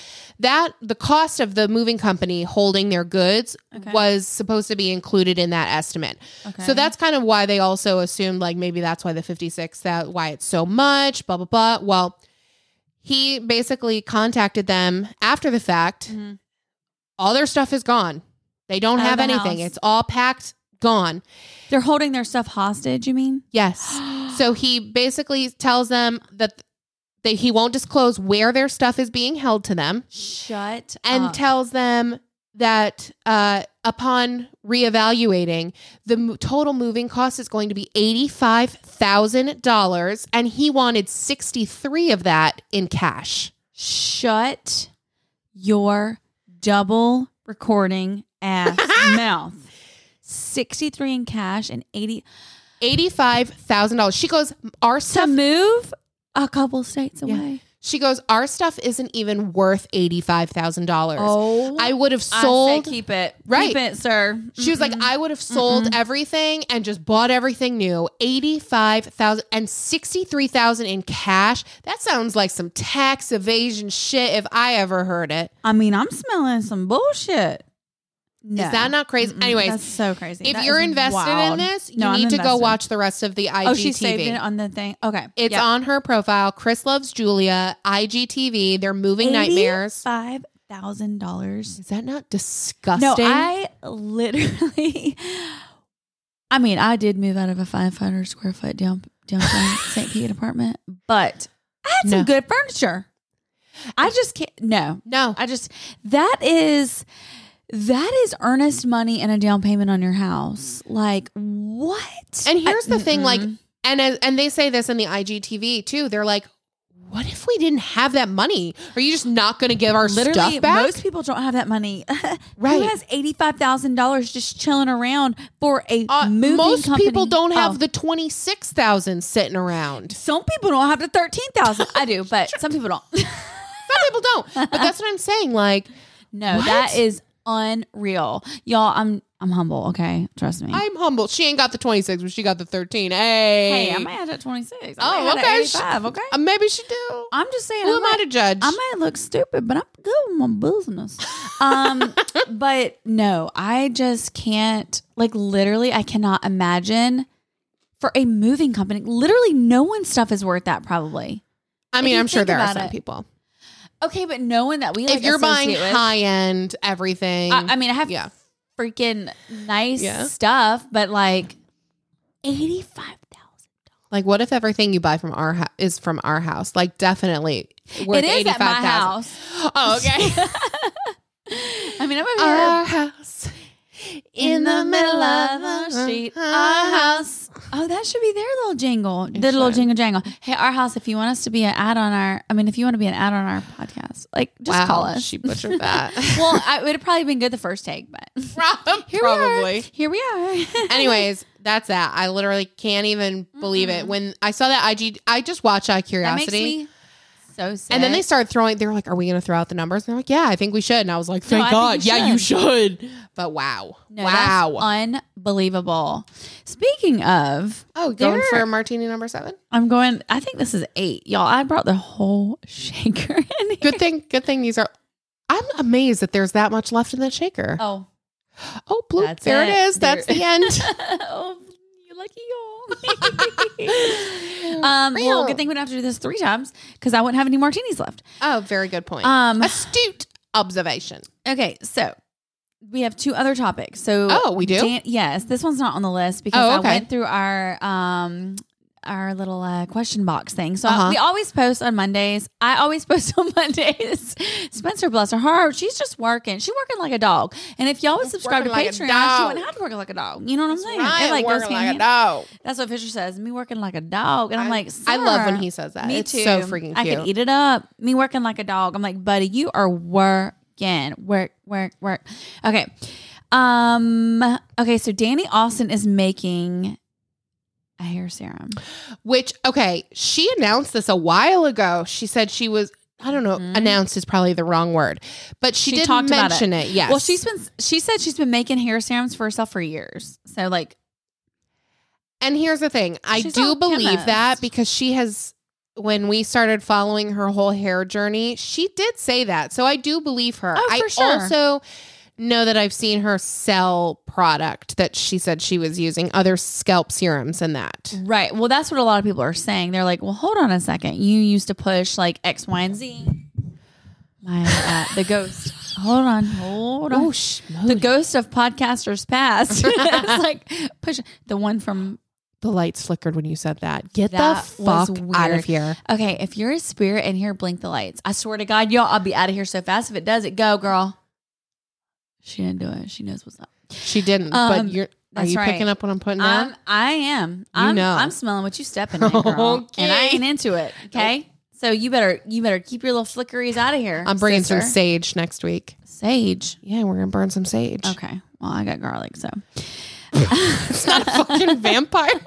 That the cost of the moving company holding their goods Okay. was supposed to be included in that estimate. Okay. So that's kind of why they also assumed like maybe that's why the 56 that why it's so much blah blah blah. Well, he basically contacted them after the fact. Mhm. All their stuff is gone. They don't Out have the anything. house. It's all packed, gone. They're holding their stuff hostage. You mean? Yes. so he basically tells them that they, he won't disclose where their stuff is being held to them Shut and up. tells them that uh, upon reevaluating, the mo- total moving cost is going to be eighty-five thousand dollars, and he wanted sixty-three of that in cash. Shut your double recording ass mouth. 63 in cash and 80 Eighty-five thousand dollars. She goes, our to move a couple states Yeah. She goes, our stuff isn't even worth eighty-five thousand dollars. Oh, I would have I say sold. keep it. Right. Keep it, sir. She was like, mm-hmm. I would have sold mm-hmm. everything and just bought everything new. 85,000 and 63,000 in cash. That sounds like some tax evasion shit if I ever heard it. I mean, I'm smelling some bullshit. No. Is that not crazy? Mm-mm, Anyways, that's so crazy. if That you're invested wild. in this, you No, need to go watch the rest of the IGTV. Oh, she saved it on the thing. Okay, it's Yep. on her profile. Chris loves Julia. IGTV. They're moving nightmares. Five thousand dollars. Is that not disgusting? No, I literally. I mean, I did move out of a 500 square foot down downtown St. Pete apartment, but I had some good furniture. I just can't. No, no. I just that is that is earnest money and a down payment on your house. Like what? And here's I- the thing, like, mm-mm. and as- and they say this in the IGTV too. They're like, "What if we didn't have that money? Are you just not going to give our literally, stuff back?" most people don't have that money. Right. Who has eighty five thousand dollars just chilling around for a Uh, moving most company? people don't have Oh. the twenty six thousand sitting around. Some people don't have the thirteen thousand. I do, but some people don't. Some people don't. But that's what I'm saying. Like, No, What? that is unreal, y'all. I'm I'm humble. Okay, trust me. I'm humble. She ain't got the 26, but she got the 13. Hey. hey, I might have at 26. I Oh, okay. 85, okay. Uh, maybe she do. I'm just saying. Who I am I to judge? I might look stupid, but I'm good with my business. Um, but no, I just can't. Like literally, I cannot imagine for a moving company. Literally, no one's stuff is worth that. Probably. I mean, I'm sure there are some it, people. Okay, but no one that we like if you're buying with- high end everything, I, I mean, I have yeah. freaking nice Yeah. stuff, but like eighty five thousand. Like, what if everything you buy from our house is from our house? Like, definitely worth It is at my 85,000. house. Oh, okay. I mean, I'm over here house in the middle of the street. Our house. Oh, that should be their little jingle. the little should. jingle jangle. Hey, our house. If you want us to be an ad on our, I mean, if you want to be an ad on our podcast, like just wow, call us. She butchered that. well, I, it would have probably been good the first take, but here Probably. we are. Here we are. Anyways, that's that. I literally can't even believe it. When I saw that IG, I just watched out of that makes curiosity. So sick. and then they started throwing, they were like, Are we going to throw out the numbers? And they're like, Yeah, I think we should. And I was like, Thank I God. think you yeah, you should. But wow. No, wow. that's unbelievable. Speaking of, oh, going there- for martini number seven? I'm going. I think this is eight, y'all. I brought the whole shaker in here. Good thing, good thing these are. I'm amazed that there's that much left in that shaker. Oh, Oh, blue. That's there it it. is. That's There- the end. oh, you lucky y'all. um, well, good thing we don't have to do this three times because I wouldn't have any martinis left. oh, very good point. Um, Astute observation. okay, so we have two other topics. So, Oh, we do? Yes, this one's not on the list because Oh, I went through our um our little uh, question box thing. So Uh-huh. we always post on Mondays. I always post on Mondays. Spencer, bless her heart, she's just working. She's working like a dog. And if y'all would subscribe to like Patreon, she wouldn't have to work like a dog. You know what I'm saying? Right, It like working like a dog. That's what Fisher says. Me working like a dog, and I'm like, I love when he says that. Me It's too. so freaking I cute. could eat it up. Me working like a dog. I'm like, buddy, you are working, work, work, work. Okay, um, okay. So Dani Austin is making a hair serum. Which okay, she announced this a while ago. She said she was. I don't know. Mhm. Announced is probably the wrong word, but she, She did talked about mention it. Yes. Well, she's been. She said she's been making hair serums for herself for years. So like, And here's the thing I do believe chemist. that because she has, when we started following her whole hair journey, she did say that. So I do believe her. Oh, I sure. also know that I've seen her sell product that she said she was using, other scalp serums and that. right. Well, that's what a lot of people are saying. They're like, well, hold on a second. You used to push like X, Y, and Z. My uh, the ghost. Hold on. Hold on. Oh, the ghost of podcasters past. it's like push the one from the lights flickered when you said that. Get That the fuck out of here. Okay, if you're a spirit in here, blink the lights. I swear to God, y'all, I'll be out of here so fast. If it does it, go, girl. She didn't do it. She knows what's up. She didn't, Um, but you're. Are you right. picking up what I'm putting down? I'm, I am. I'm, know. I'm smelling what you stepping in, girl. Okay. And I ain't into it. Okay. So you better you better keep your little flickeries out of here. I'm bringing some sage next week. sage. Yeah, we're gonna burn some sage. Okay. Well, I got garlic, so It's not a fucking vampire.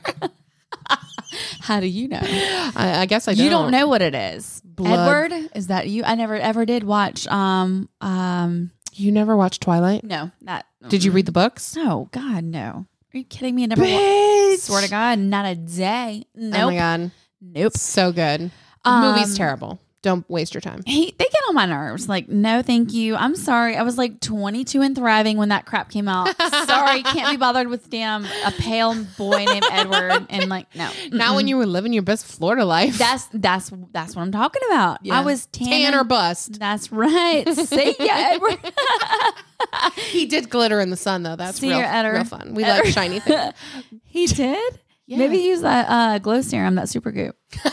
how do you know? I, I guess I don't. You don't know what it is. Blood. Edward, is that you? I never ever did watch. Um, um, You never watched Twilight? no, not. Did you read the books? No, God, no. Are you kidding me? I never. wa- Swear to God, not a day. Nope. Oh my god, Nope. so good. The Um, movie's terrible. Don't waste your time. He, they get on my nerves. Like, no, thank you. I'm sorry. I was like 22 and thriving when that crap came out. sorry, can't be bothered with damn a pale boy named Edward. And like, no, Not when you were living your best Florida life. That's that's that's what I'm talking about. Yeah. I was tan, tan or bust. That's right. See ya, Edward. He did glitter in the sun though. That's See real, Edder- real fun. We like shiny things. he did. Yeah. Maybe use that uh, glow serum, that super goop.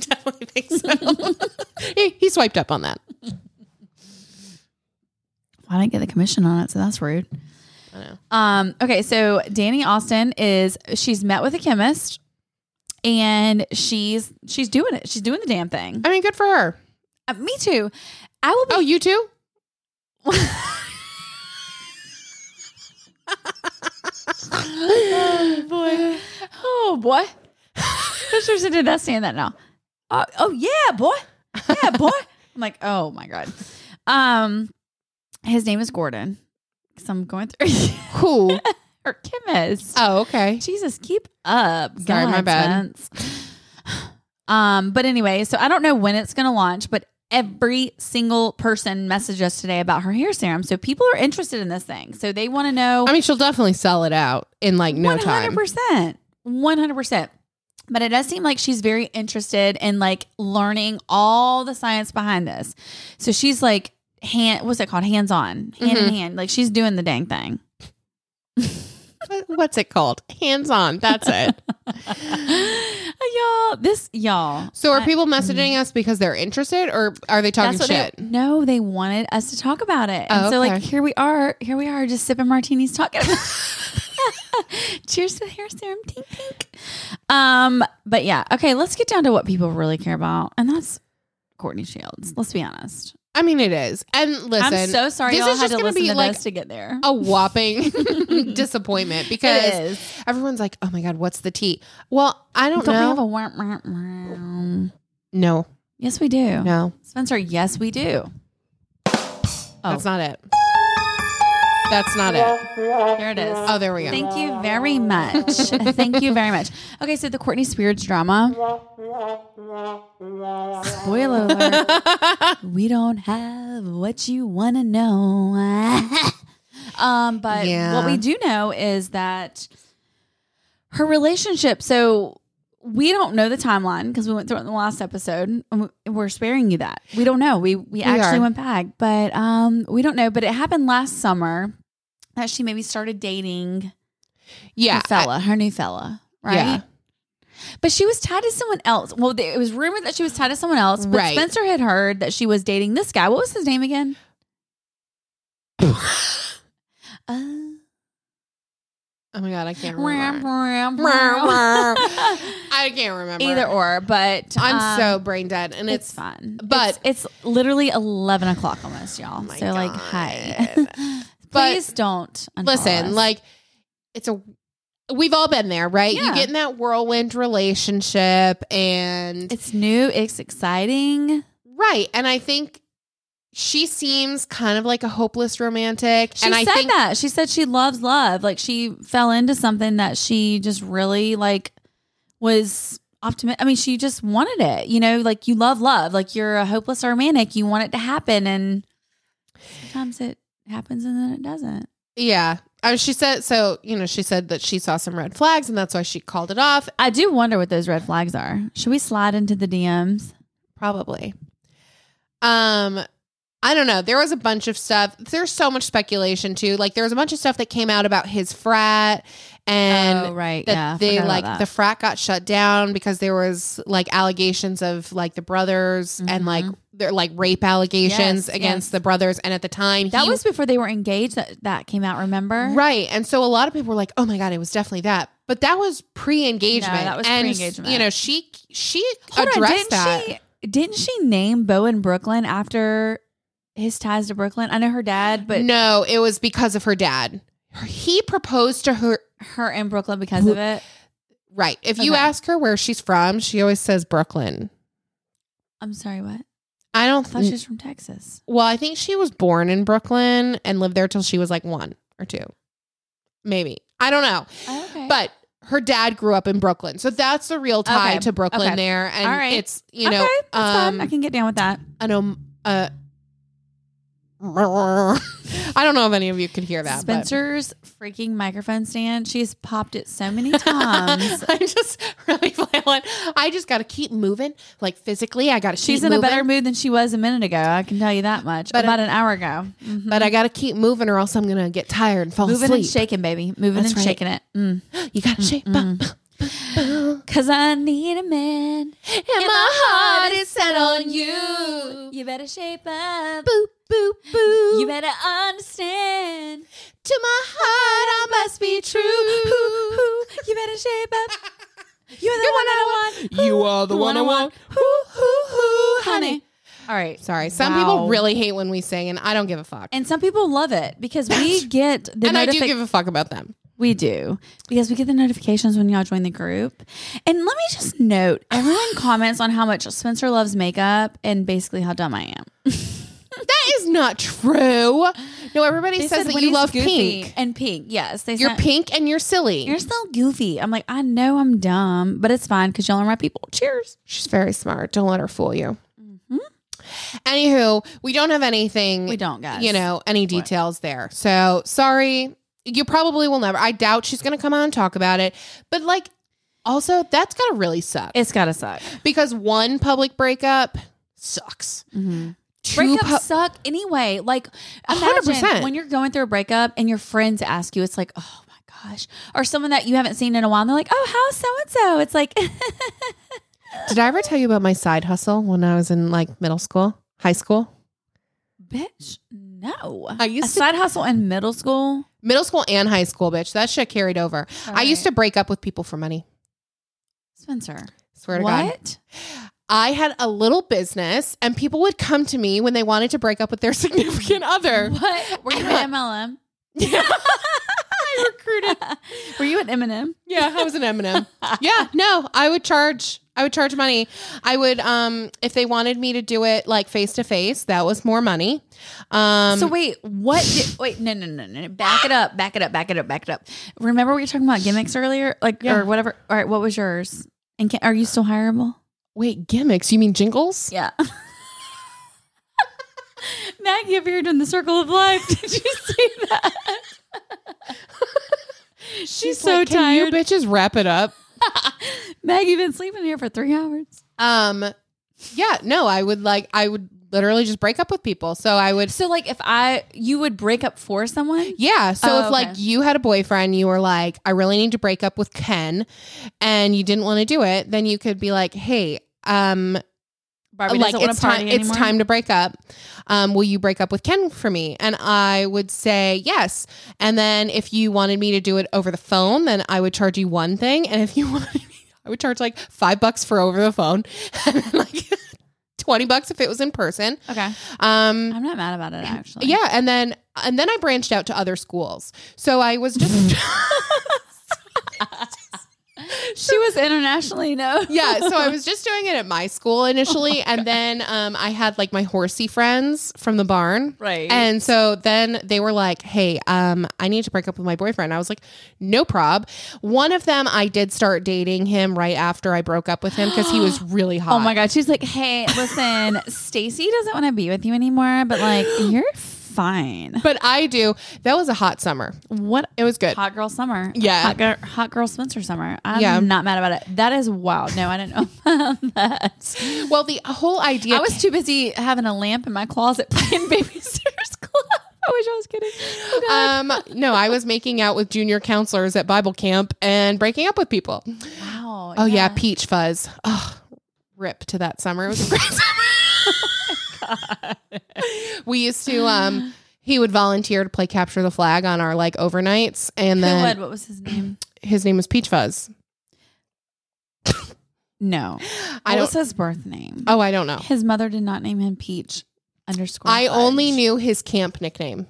Definitely think so. he, he swiped up on that. I didn't get the commission on it, so that's rude. I know. Um, okay, so Dani Austin is she's met with a chemist and she's she's doing it. She's doing the damn thing. I mean, good for her. Uh, me too. I will be Oh, you too? oh boy. Oh boy. Sisters did that saying that now. Uh, oh yeah, boy. Yeah, boy. I'm like, oh my God. Um his name is Gordon. So I'm going through Who? Her chemist. Oh, okay. Jesus, keep up. Sorry, my bad. Um, but anyway, so I don't know when it's gonna launch, but every single person messaged us today about her hair serum. So people are interested in this thing. So they want to know I mean, she'll definitely sell it out in like no time. 100%. 100%. But it does seem like she's very interested in like learning all the science behind this. So she's like hand what's it called? Hands on, hand Mm-hmm. in hand. Like she's doing the dang thing. What- What's it called? Hands on. That's it. y'all, this y'all. So are I- people messaging us because they're interested or are they talking shit? They, no, they wanted us to talk about it. And Oh, so like here we are, here we are just sipping martinis talking about Cheers to the hair serum, tink tink. Um, but yeah, okay, let's get down to what people really care about, and that's Courtney Shields. Let's be honest. I mean, it is. And listen, I'm so sorry this is had just gonna be like to get there. a whopping disappointment because everyone's like, "Oh my god, what's the tea?" Well, I don't, Don't we know. have a wah, wah, wah? no, Yes, we do. no, Spencer, yes, we do. Oh, that's not it. That's not it. here it is. Oh, there we go. Thank you very much. Thank you very much. Okay, so the Courtney Spears drama. Spoiler alert. we don't have what you want to know. um, but Yeah. what we do know is that her relationship. So we don't know the timeline because we went through it in the last episode. and we- We're sparing you that. We don't know. We we, actually are. went back, but um, we don't know. But it happened last summer that she maybe started dating yeah, her fella, her new fella, right? Yeah. But she was tied to someone else. Well, it was rumored that she was tied to someone else, but Right. Spencer had heard that she was dating this guy. What was his name again? uh, oh my god, I can't remember. I can't remember either or, but I'm um, so brain dead, and it's, it's, fun. but- it's, it's literally eleven o'clock almost, y'all. Oh so like, hi. But Please don't listen, us. like it's a. We've all been there, right? Yeah. You get in that whirlwind relationship, and it's new, it's exciting. right, and I think she seems kind of like a hopeless romantic, She and I said think that. She said she loves love. Like she fell into something that she just really like was optimistic. I mean, she just wanted it. You know, like you love love. Like you're a hopeless romantic. You want it to happen, and sometimes it happens and then it doesn't. Yeah. Uh, she said so. You know, she said that she saw some red flags, and that's why she called it off. I do wonder what those red flags are. Should we slide into the DMs? Probably. Um, I don't know. There was a bunch of stuff. There's so much speculation too. Like there was a bunch of stuff that came out about his frat and oh, right. that yeah, they like that. the frat got shut down because there was like allegations of like the brothers and like mm-hmm. they're like rape allegations Yes, against yes. the brothers. And at the time, that he- was before they were engaged. That that came out. Remember? Right. And so a lot of people were like, "Oh my god, it was definitely that." But that was pre-engagement. No, that was and, pre-engagement. You know, she she Hold on, addressed didn't that. She, didn't she name Bowen Brooklyn after his ties to Brooklyn? I know her dad, but no, it was because of her dad. He proposed to her. her in Brooklyn because of it. Right. If you Okay. ask her where she's from, she always says Brooklyn. I'm sorry, what? I don't I thought she was from Texas. well, I think she was born in Brooklyn and lived there till she was like one or two, maybe. I don't know. Oh, okay. But her dad grew up in Brooklyn, so that's the real tie Okay. to Brooklyn Okay. there. And All right. it's you know, okay, that's fine. um, I can get down with that. an um, uh, I don't know if any of you could hear that. but- Spencer's freaking microphone stand. She's popped it so many times. I'm just really flailing. I just got to keep moving, like physically. I got to. She's in a better mood than she was a minute ago. I can tell you that much. But, uh, About an hour ago. Mhm. But I got to keep moving, or else I'm gonna get tired and fall moving asleep. Moving and shaking, baby. Moving That's and right. shaking it. Mm. You got to shake. Mm-mm. Cause I need a man. And my heart is set on you. You better shape up. Boop boop boop. You better understand. to my heart, I must be true. You better shape up. You're the one I want. You are the one I want. Hoo, hoo, hoo, honey. All right. Sorry, some Wow. people really hate when we sing, and I don't give a fuck. And some people love it because we get the and I do notifi- give a fuck about them. We do because we get the notifications when y'all join the group. And let me just note everyone comments on how much Spencer loves makeup and basically how dumb I am. that is not true. No, everybody They says said that Winnie's you love goofy pink. and pink. Yes, they You're said, pink and you're silly. You're still goofy. I'm like, I know I'm dumb, but it's fine because y'all are my people. Cheers. She's very smart. Don't let her fool you. Mm-hmm. Anywho, we don't have anything. We don't, guys. You know, any details there. So sorry. You probably will never. I doubt she's going to come on and talk about it. But like, also, that's got to really suck It's gotta suck. because one public breakup sucks. Mm-hmm. Two Breakups pu- suck anyway. Like, A imagine percent. when you're going through a breakup and your friends ask you, it's like, oh my gosh, or someone that you haven't seen in a while, and they're like, oh, how's so and so? It's like, Did I ever tell you about my side hustle when I was in like middle school, high school? bitch, no. I a used to side hustle in middle school. Middle school and high school, bitch. That shit carried over. I used to break up with people for money. Spencer. Swear to God. What? I had a little business and people would come to me when they wanted to break up with their significant other. What? Were you an MLM? Yeah. I recruited. Were you at Eminem? Yeah, I was an Eminem. Yeah, no, I would charge I would charge money. I would um if they wanted me to do it like face to face, that was more money. Um so wait, what? Did, wait, no, no, no, no. No. Back it up. Back it up. Back it up. Back it up. Remember we were talking about gimmicks earlier, like Yeah. or whatever. All right, what was yours? And can, are you still hireable? wait, gimmicks, you mean jingles? Yeah. Maggie appeared in the circle of life. Did you see that? She's, so like, Can tired. you bitches wrap it up? Maggie been sleeping here for three hours. Um yeah, no, I would like I would literally just break up with people. So I would So like, if I you would break up for someone, Yeah. So Oh, if like you had a boyfriend, you were like, I really need to break up with Ken, and you didn't want to do it, then you could be like, Hey, um, Barbie like doesn't want it's to party time. It's time to break up. Um, will you break up with Ken for me? And I would say yes. And then if you wanted me to do it over the phone, then I would charge you one thing. And if you wanted me, I would charge like five bucks for over the phone, and then like twenty bucks if it was in person. Okay, Um, I'm not mad about it actually. yeah, and then and then I branched out to other schools. So I was just she was internationally known. yeah, so I was just doing it at my school initially, and then um, I had like my horsey friends from the barn, Right. And so then they were like, "Hey, um, I need to break up with my boyfriend." I was like, "No prob." One of them, I did start dating him right after I broke up with him because he was really hot. Oh my god, she's like, hey, listen, Stacy doesn't want to be with you anymore, but like, you're fine. But I do. That was a hot summer. What It was good. hot girl summer? Yeah. hot girl, hot girl Spencer summer. I'm Yeah. not mad about it. That is wild. No, I didn't know about that. Well, the whole idea. I was too busy having a lamp in my closet playing Babysitter's Club. I wish I was kidding. Oh, um, no, I was making out with junior counselors at Bible camp and breaking up with people. wow. Oh yeah, peach fuzz. Oh, rip to that summer. It was a great summer. we used to um he would volunteer to play capture the flag on our like overnights and Who then would? What was his name? his name was Peach Fuzz. No. I What don't was his birth name? Oh, I don't know. His mother did not name him Peach underscore. I only knew his camp nickname.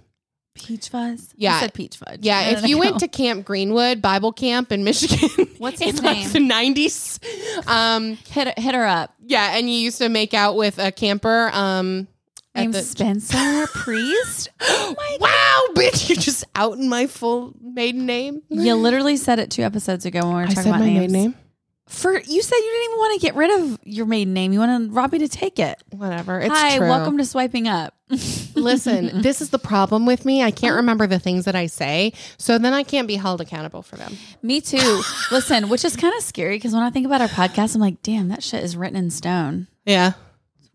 Peach Fuzz. Yeah. I said Peach Fudge. Yeah, if you went to Camp Greenwood Bible Camp in Michigan, What's in his like name? the nineties, um, hit hit her up. yeah, and you used to make out with a camper, um, Named the- Spencer Priest. Oh my wow, bitch, you're just out in my full maiden name. You literally said it two episodes ago when we were I talking about my names. maiden name. For you said you didn't even want to get rid of your maiden name. You wanted Robbie to take it. Whatever. It's Hi, true. welcome to swiping up. Listen, this is the problem with me. I can't remember the things that I say, so then I can't be held accountable for them. Me too. Listen, which is kind of scary because when I think about our podcast, I'm like, damn, that shit is written in stone. Yeah.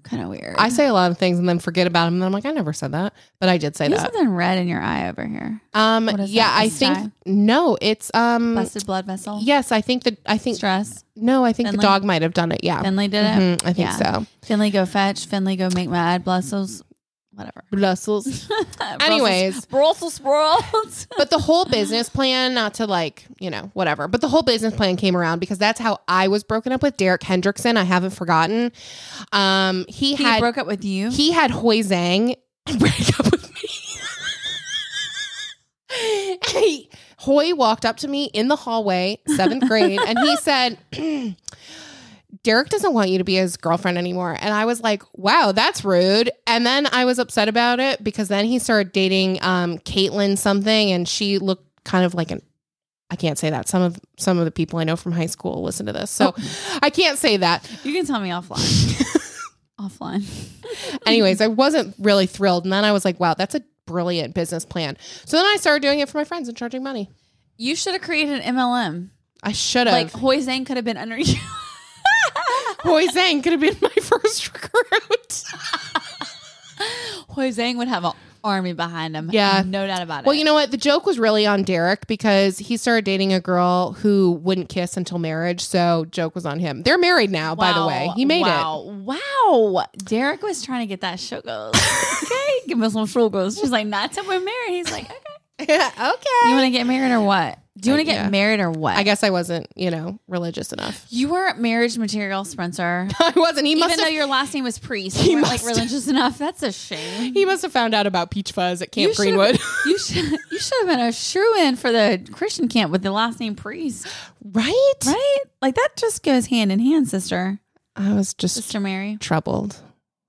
Kind of weird. I say a lot of things and then forget about them. And I'm like, I never said that, but I did say you that. something red in your eye over here. Um, What is yeah, that? I think no, it's um, Busted blood vessel. yes, I think that I think Stress. no, I think Finley? the dog might have done it. Yeah, Finley did it. Mhm, I think Yeah. so. Finley go fetch. Finley go make my ad blessels. Whatever. Brussels. Anyways. Brussels sprouts. but the whole business plan, not to like, you know, whatever, but the whole business plan came around because that's how I was broken up with Derek Hendrickson. I haven't forgotten. Um, he, he had broke up with you. he had Hoi Zhang break up with me. he, Hoy walked up to me in the hallway, seventh grade, and he said, Derek doesn't want you to be his girlfriend anymore. And I was like, wow, that's rude. And then I was upset about it because then he started dating um, Caitlin something and she looked kind of like an I can't say that. Some of some of the people I know from high school listen to this. So I can't say that. You can tell me offline. offline. Anyways, I wasn't really thrilled. And then I was like, wow, that's a brilliant business plan. So then I started doing it for my friends and charging money. You should have created an MLM. I should have. Like Hoi Zhang could have been under you. Hoi Zhang could have been my first recruit. Hoi Zhang would have an army behind him. Yeah. No doubt about it. Well, you know what? The joke was really on Derek because he started dating a girl who wouldn't kiss until marriage. So joke was on him. They're married now, by the way. He made it. wow. Wow. Derek was trying to get that sugar. okay. Give me some sugars. She's like, not till we're married. He's like, okay. it. okay. You want to get married or what? Do you want to get yeah. married or what? I guess I wasn't, you know, religious enough. you weren't marriage material, Spencer. I wasn't. He must Even though have. your last name was Priest, He you weren't like religious enough. That's a shame. He must have found out about peach fuzz at Camp You should've- Greenwood. You should you should have been a shrew in for the Christian camp with the last name Priest, right? right? Like that just goes hand in hand, sister. I was just Sister Mary. troubled.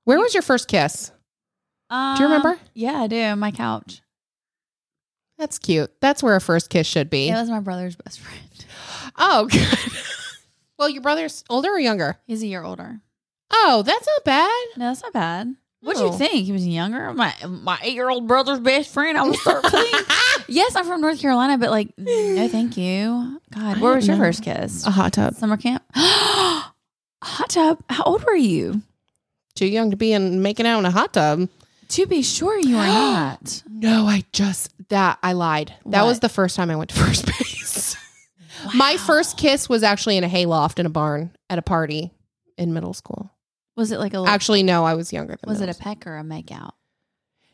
Where was your first kiss? Um, Do you remember? Yeah, I do. My couch. That's cute. That's where a first kiss should be. It was my brother's best friend. Oh, good. well, your brother's older or younger? He's a year older. Oh, that's not bad. No, that's not bad. What'd Oh. you think? He was younger. My my eight year old brother's best friend. I was thirteen. yes, I'm from North Carolina, but like, no, thank you. God, where was your know. first kiss? A hot tub. Summer camp. hot tub. How old were you? Too young to be in making out in a hot tub. To be sure, you are not. No, I just that I lied. That was the first time I went to first base. My first kiss was actually in a hayloft in a barn at a party in middle school. Was it like a? little, Actually, no, I was younger than was it a peck or a make out?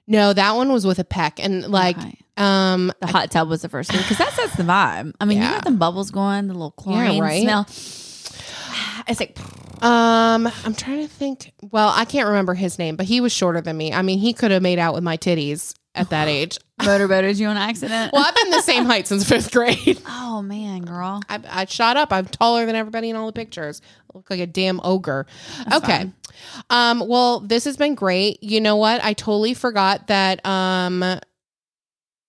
No, that one was with a peck and like Okay. um the hot tub was the first one because that sets the vibe. I mean, you Yeah. got the bubbles going, the little Yeah, chlorine right? smell. It's like um I'm trying to think. Well, I can't remember his name, but he was shorter than me. I mean, he could have made out with my titties at that age. motorboated you on accident. Well, I've been the same height since fifth grade. Oh man, girl. I, I shot up. I'm taller than everybody in all the pictures. I look like a damn ogre. okay. Um, well, this has been great. You know what? I totally forgot that um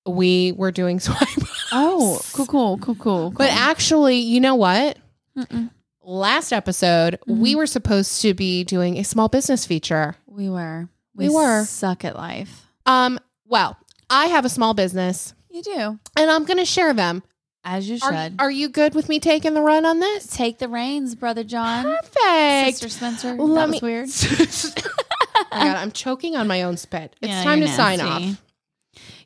we were doing swipe. Oh, cool, cool, cool, cool. But actually, you know what? Mm-mm. Last episode, we were supposed to be doing a small business feature. we were, We were. suck at life. Um, well, I have a small business You do, and I'm going to share them. as you should. are you good with me taking the run on this? Take the reins, brother John. Perfect. Sister Spencer. Let that me- was weird. oh God, I'm choking on my own spit. It's Yeah, time to you're sign off.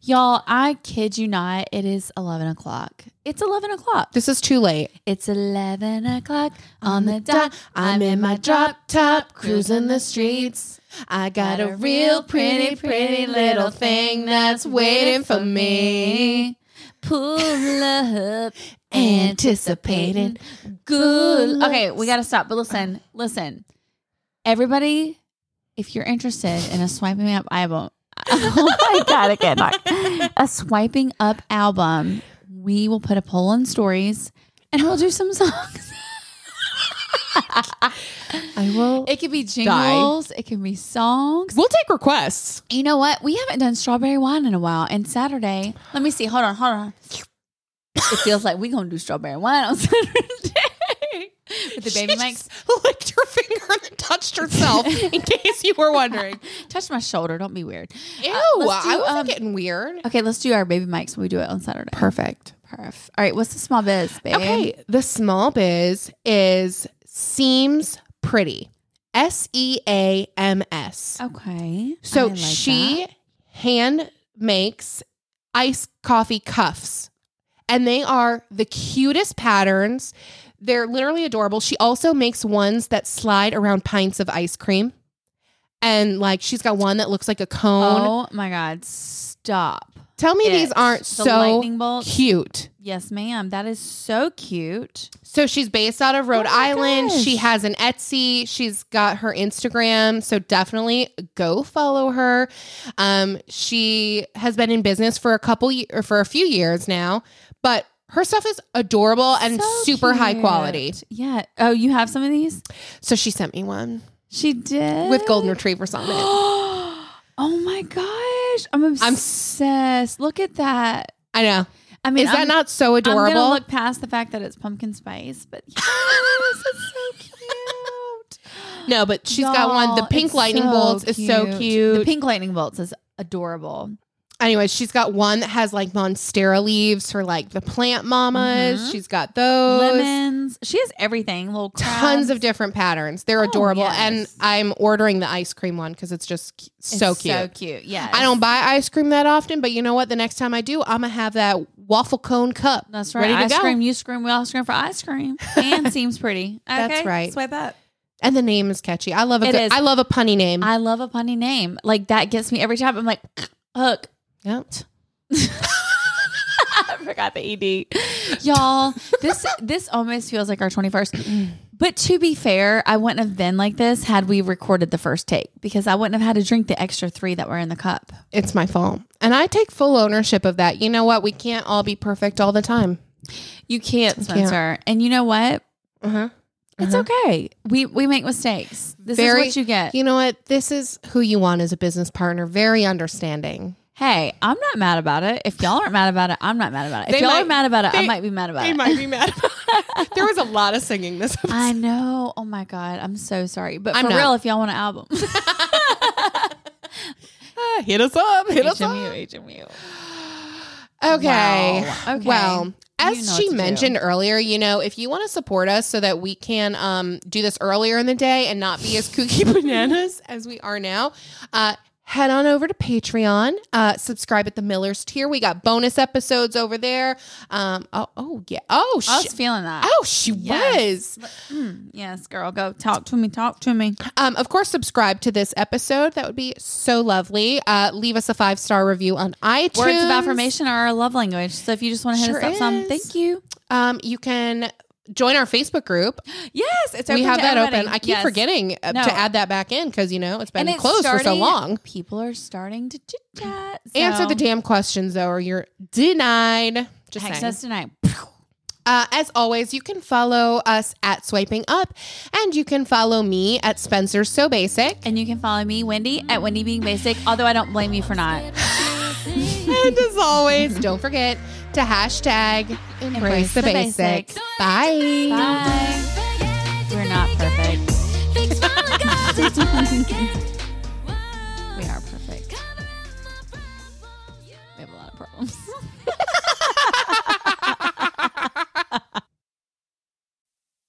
Y'all, I kid you not. It is 11 o'clock. It's 11 o'clock. This is too late. It's 11 o'clock on the dot. I'm in my drop top, cruising the streets. I got a real pretty, pretty little thing that's waiting for me. Pull up, anticipated. Good. Okay, we got to stop. But listen, listen. Everybody, if you're interested in a swiping up album, oh my God, again, a swiping up album, we will put a poll on stories and we'll do some songs. I will. It could be jingles, it can be songs. we'll take requests. You know what? We haven't done strawberry wine in a while. And Saturday, let me see. Hold on, hold on. It feels like we're gonna do strawberry wine on Saturday with the baby She mics. licked her finger and touched herself. in case you were wondering. Touch my shoulder. Don't be weird. Ew, Uh, do, I wasn't um, getting weird. Okay, let's do our baby mics when we do it on Saturday. Perfect. Perf. All right, what's the small biz, babe? Okay, the small biz is Seams Pretty. S E A M S. Okay. So like she that. hand makes iced coffee cuffs, and they are the cutest patterns. They're literally adorable. She also makes ones that slide around pints of ice cream. And like she's got one that looks like a cone. Oh my God! Stop. Tell me these aren't The so cute. Yes, ma'am. That is so cute. So she's based out of Rhode Oh Island. She has an Etsy. She's got her Instagram. So definitely go follow her. Um, she has been in business for a couple or for a few years now, but Her stuff is adorable and So super high cute. quality. Yeah. Oh, you have some of these? So she sent me one She did with golden retrievers on it. oh my gosh, I'm obsessed. Look at that. I know. I mean, Is that I'm- not so I'm adorable? gonna look past the fact that it's pumpkin spice, but yes, it's so cute. no, but she's got one. The Y'all, pink it's lightning so bolts is so cute. The pink lightning bolts is adorable. Anyways, she's got one that has like monstera leaves for like the plant mamas. Mhm. She's got those. Lemons. She has everything. Little Tons of different patterns. They're Oh, adorable. yes. And I'm ordering the ice cream one because it's just so It's cute. So cute. Yeah. I don't buy ice cream that often, but you know what? The next time I do, I'm gonna have that waffle cone cup. That's right. Ready to ice go. cream. You scream. We all scream for ice cream. And Seams Pretty. That's right. Swipe up. And the name is catchy. I love a It good. I love a punny name. I love a punny name. Like that gets me every time. I'm like, hook. Yep. I forgot the ed. Y'all, this this almost feels like our 21st. But to be fair, I wouldn't have been like this had we recorded the first take because I wouldn't have had to drink the extra three that were in the cup. It's my fault. And I take full ownership of that. You know what? We can't all be perfect all the time. You can't, Spencer. And you know what? Uh-huh. It's okay. We we make mistakes. This Very- is what you get. You know what? This is who you want as a business partner. Very understanding. Hey, I'm not mad about it. If y'all aren't mad about it, I'm not mad about it. If They y'all might- are mad about it, I might be mad about They it. might be mad. there was a lot of singing this episode. I know. Oh my god, I'm so sorry. But I'm for not. real, if y'all want an album, Ah, hit us up. Hit us up. HMU, HMU. Okay. Wow. Okay. Well, as You know she to do. mentioned earlier, you know, if you want to support us so that we can um, do this earlier in the day and not be as kooky bananas as we are now, uh, head on over to Patreon. Uh, subscribe at the Millers tier. We got bonus episodes over there. Um, oh, oh yeah. Oh, I she, was feeling that. oh, she Yes. was. Mm, yes, girl, go talk to me. Talk to me. Um, of course, subscribe to this episode. That would be so lovely. Uh, leave us a five star review on iTunes. Words of affirmation are our love language. So if you just want to hit Sure us up, some thank you. Um, you can join our Facebook group. Yes, it's we have that everybody. open. I keep Yes. forgetting uh, No. to add that back in because you know it's been it's closed for so long. People are starting to chit chat. Answer the damn questions though, or you're denied. Just Text saying. tonight. Uh, as always, you can follow us at Swiping Up, and you can follow me at Spencer So Basic. And you can follow me, Wendy, at Wendy Being Basic, although I don't blame you for not. and as always, don't forget to hashtag embrace, the, basics. basics. Bye. Bye. We're not perfect. Fix my goddamn We are perfect. We have a lot of problems.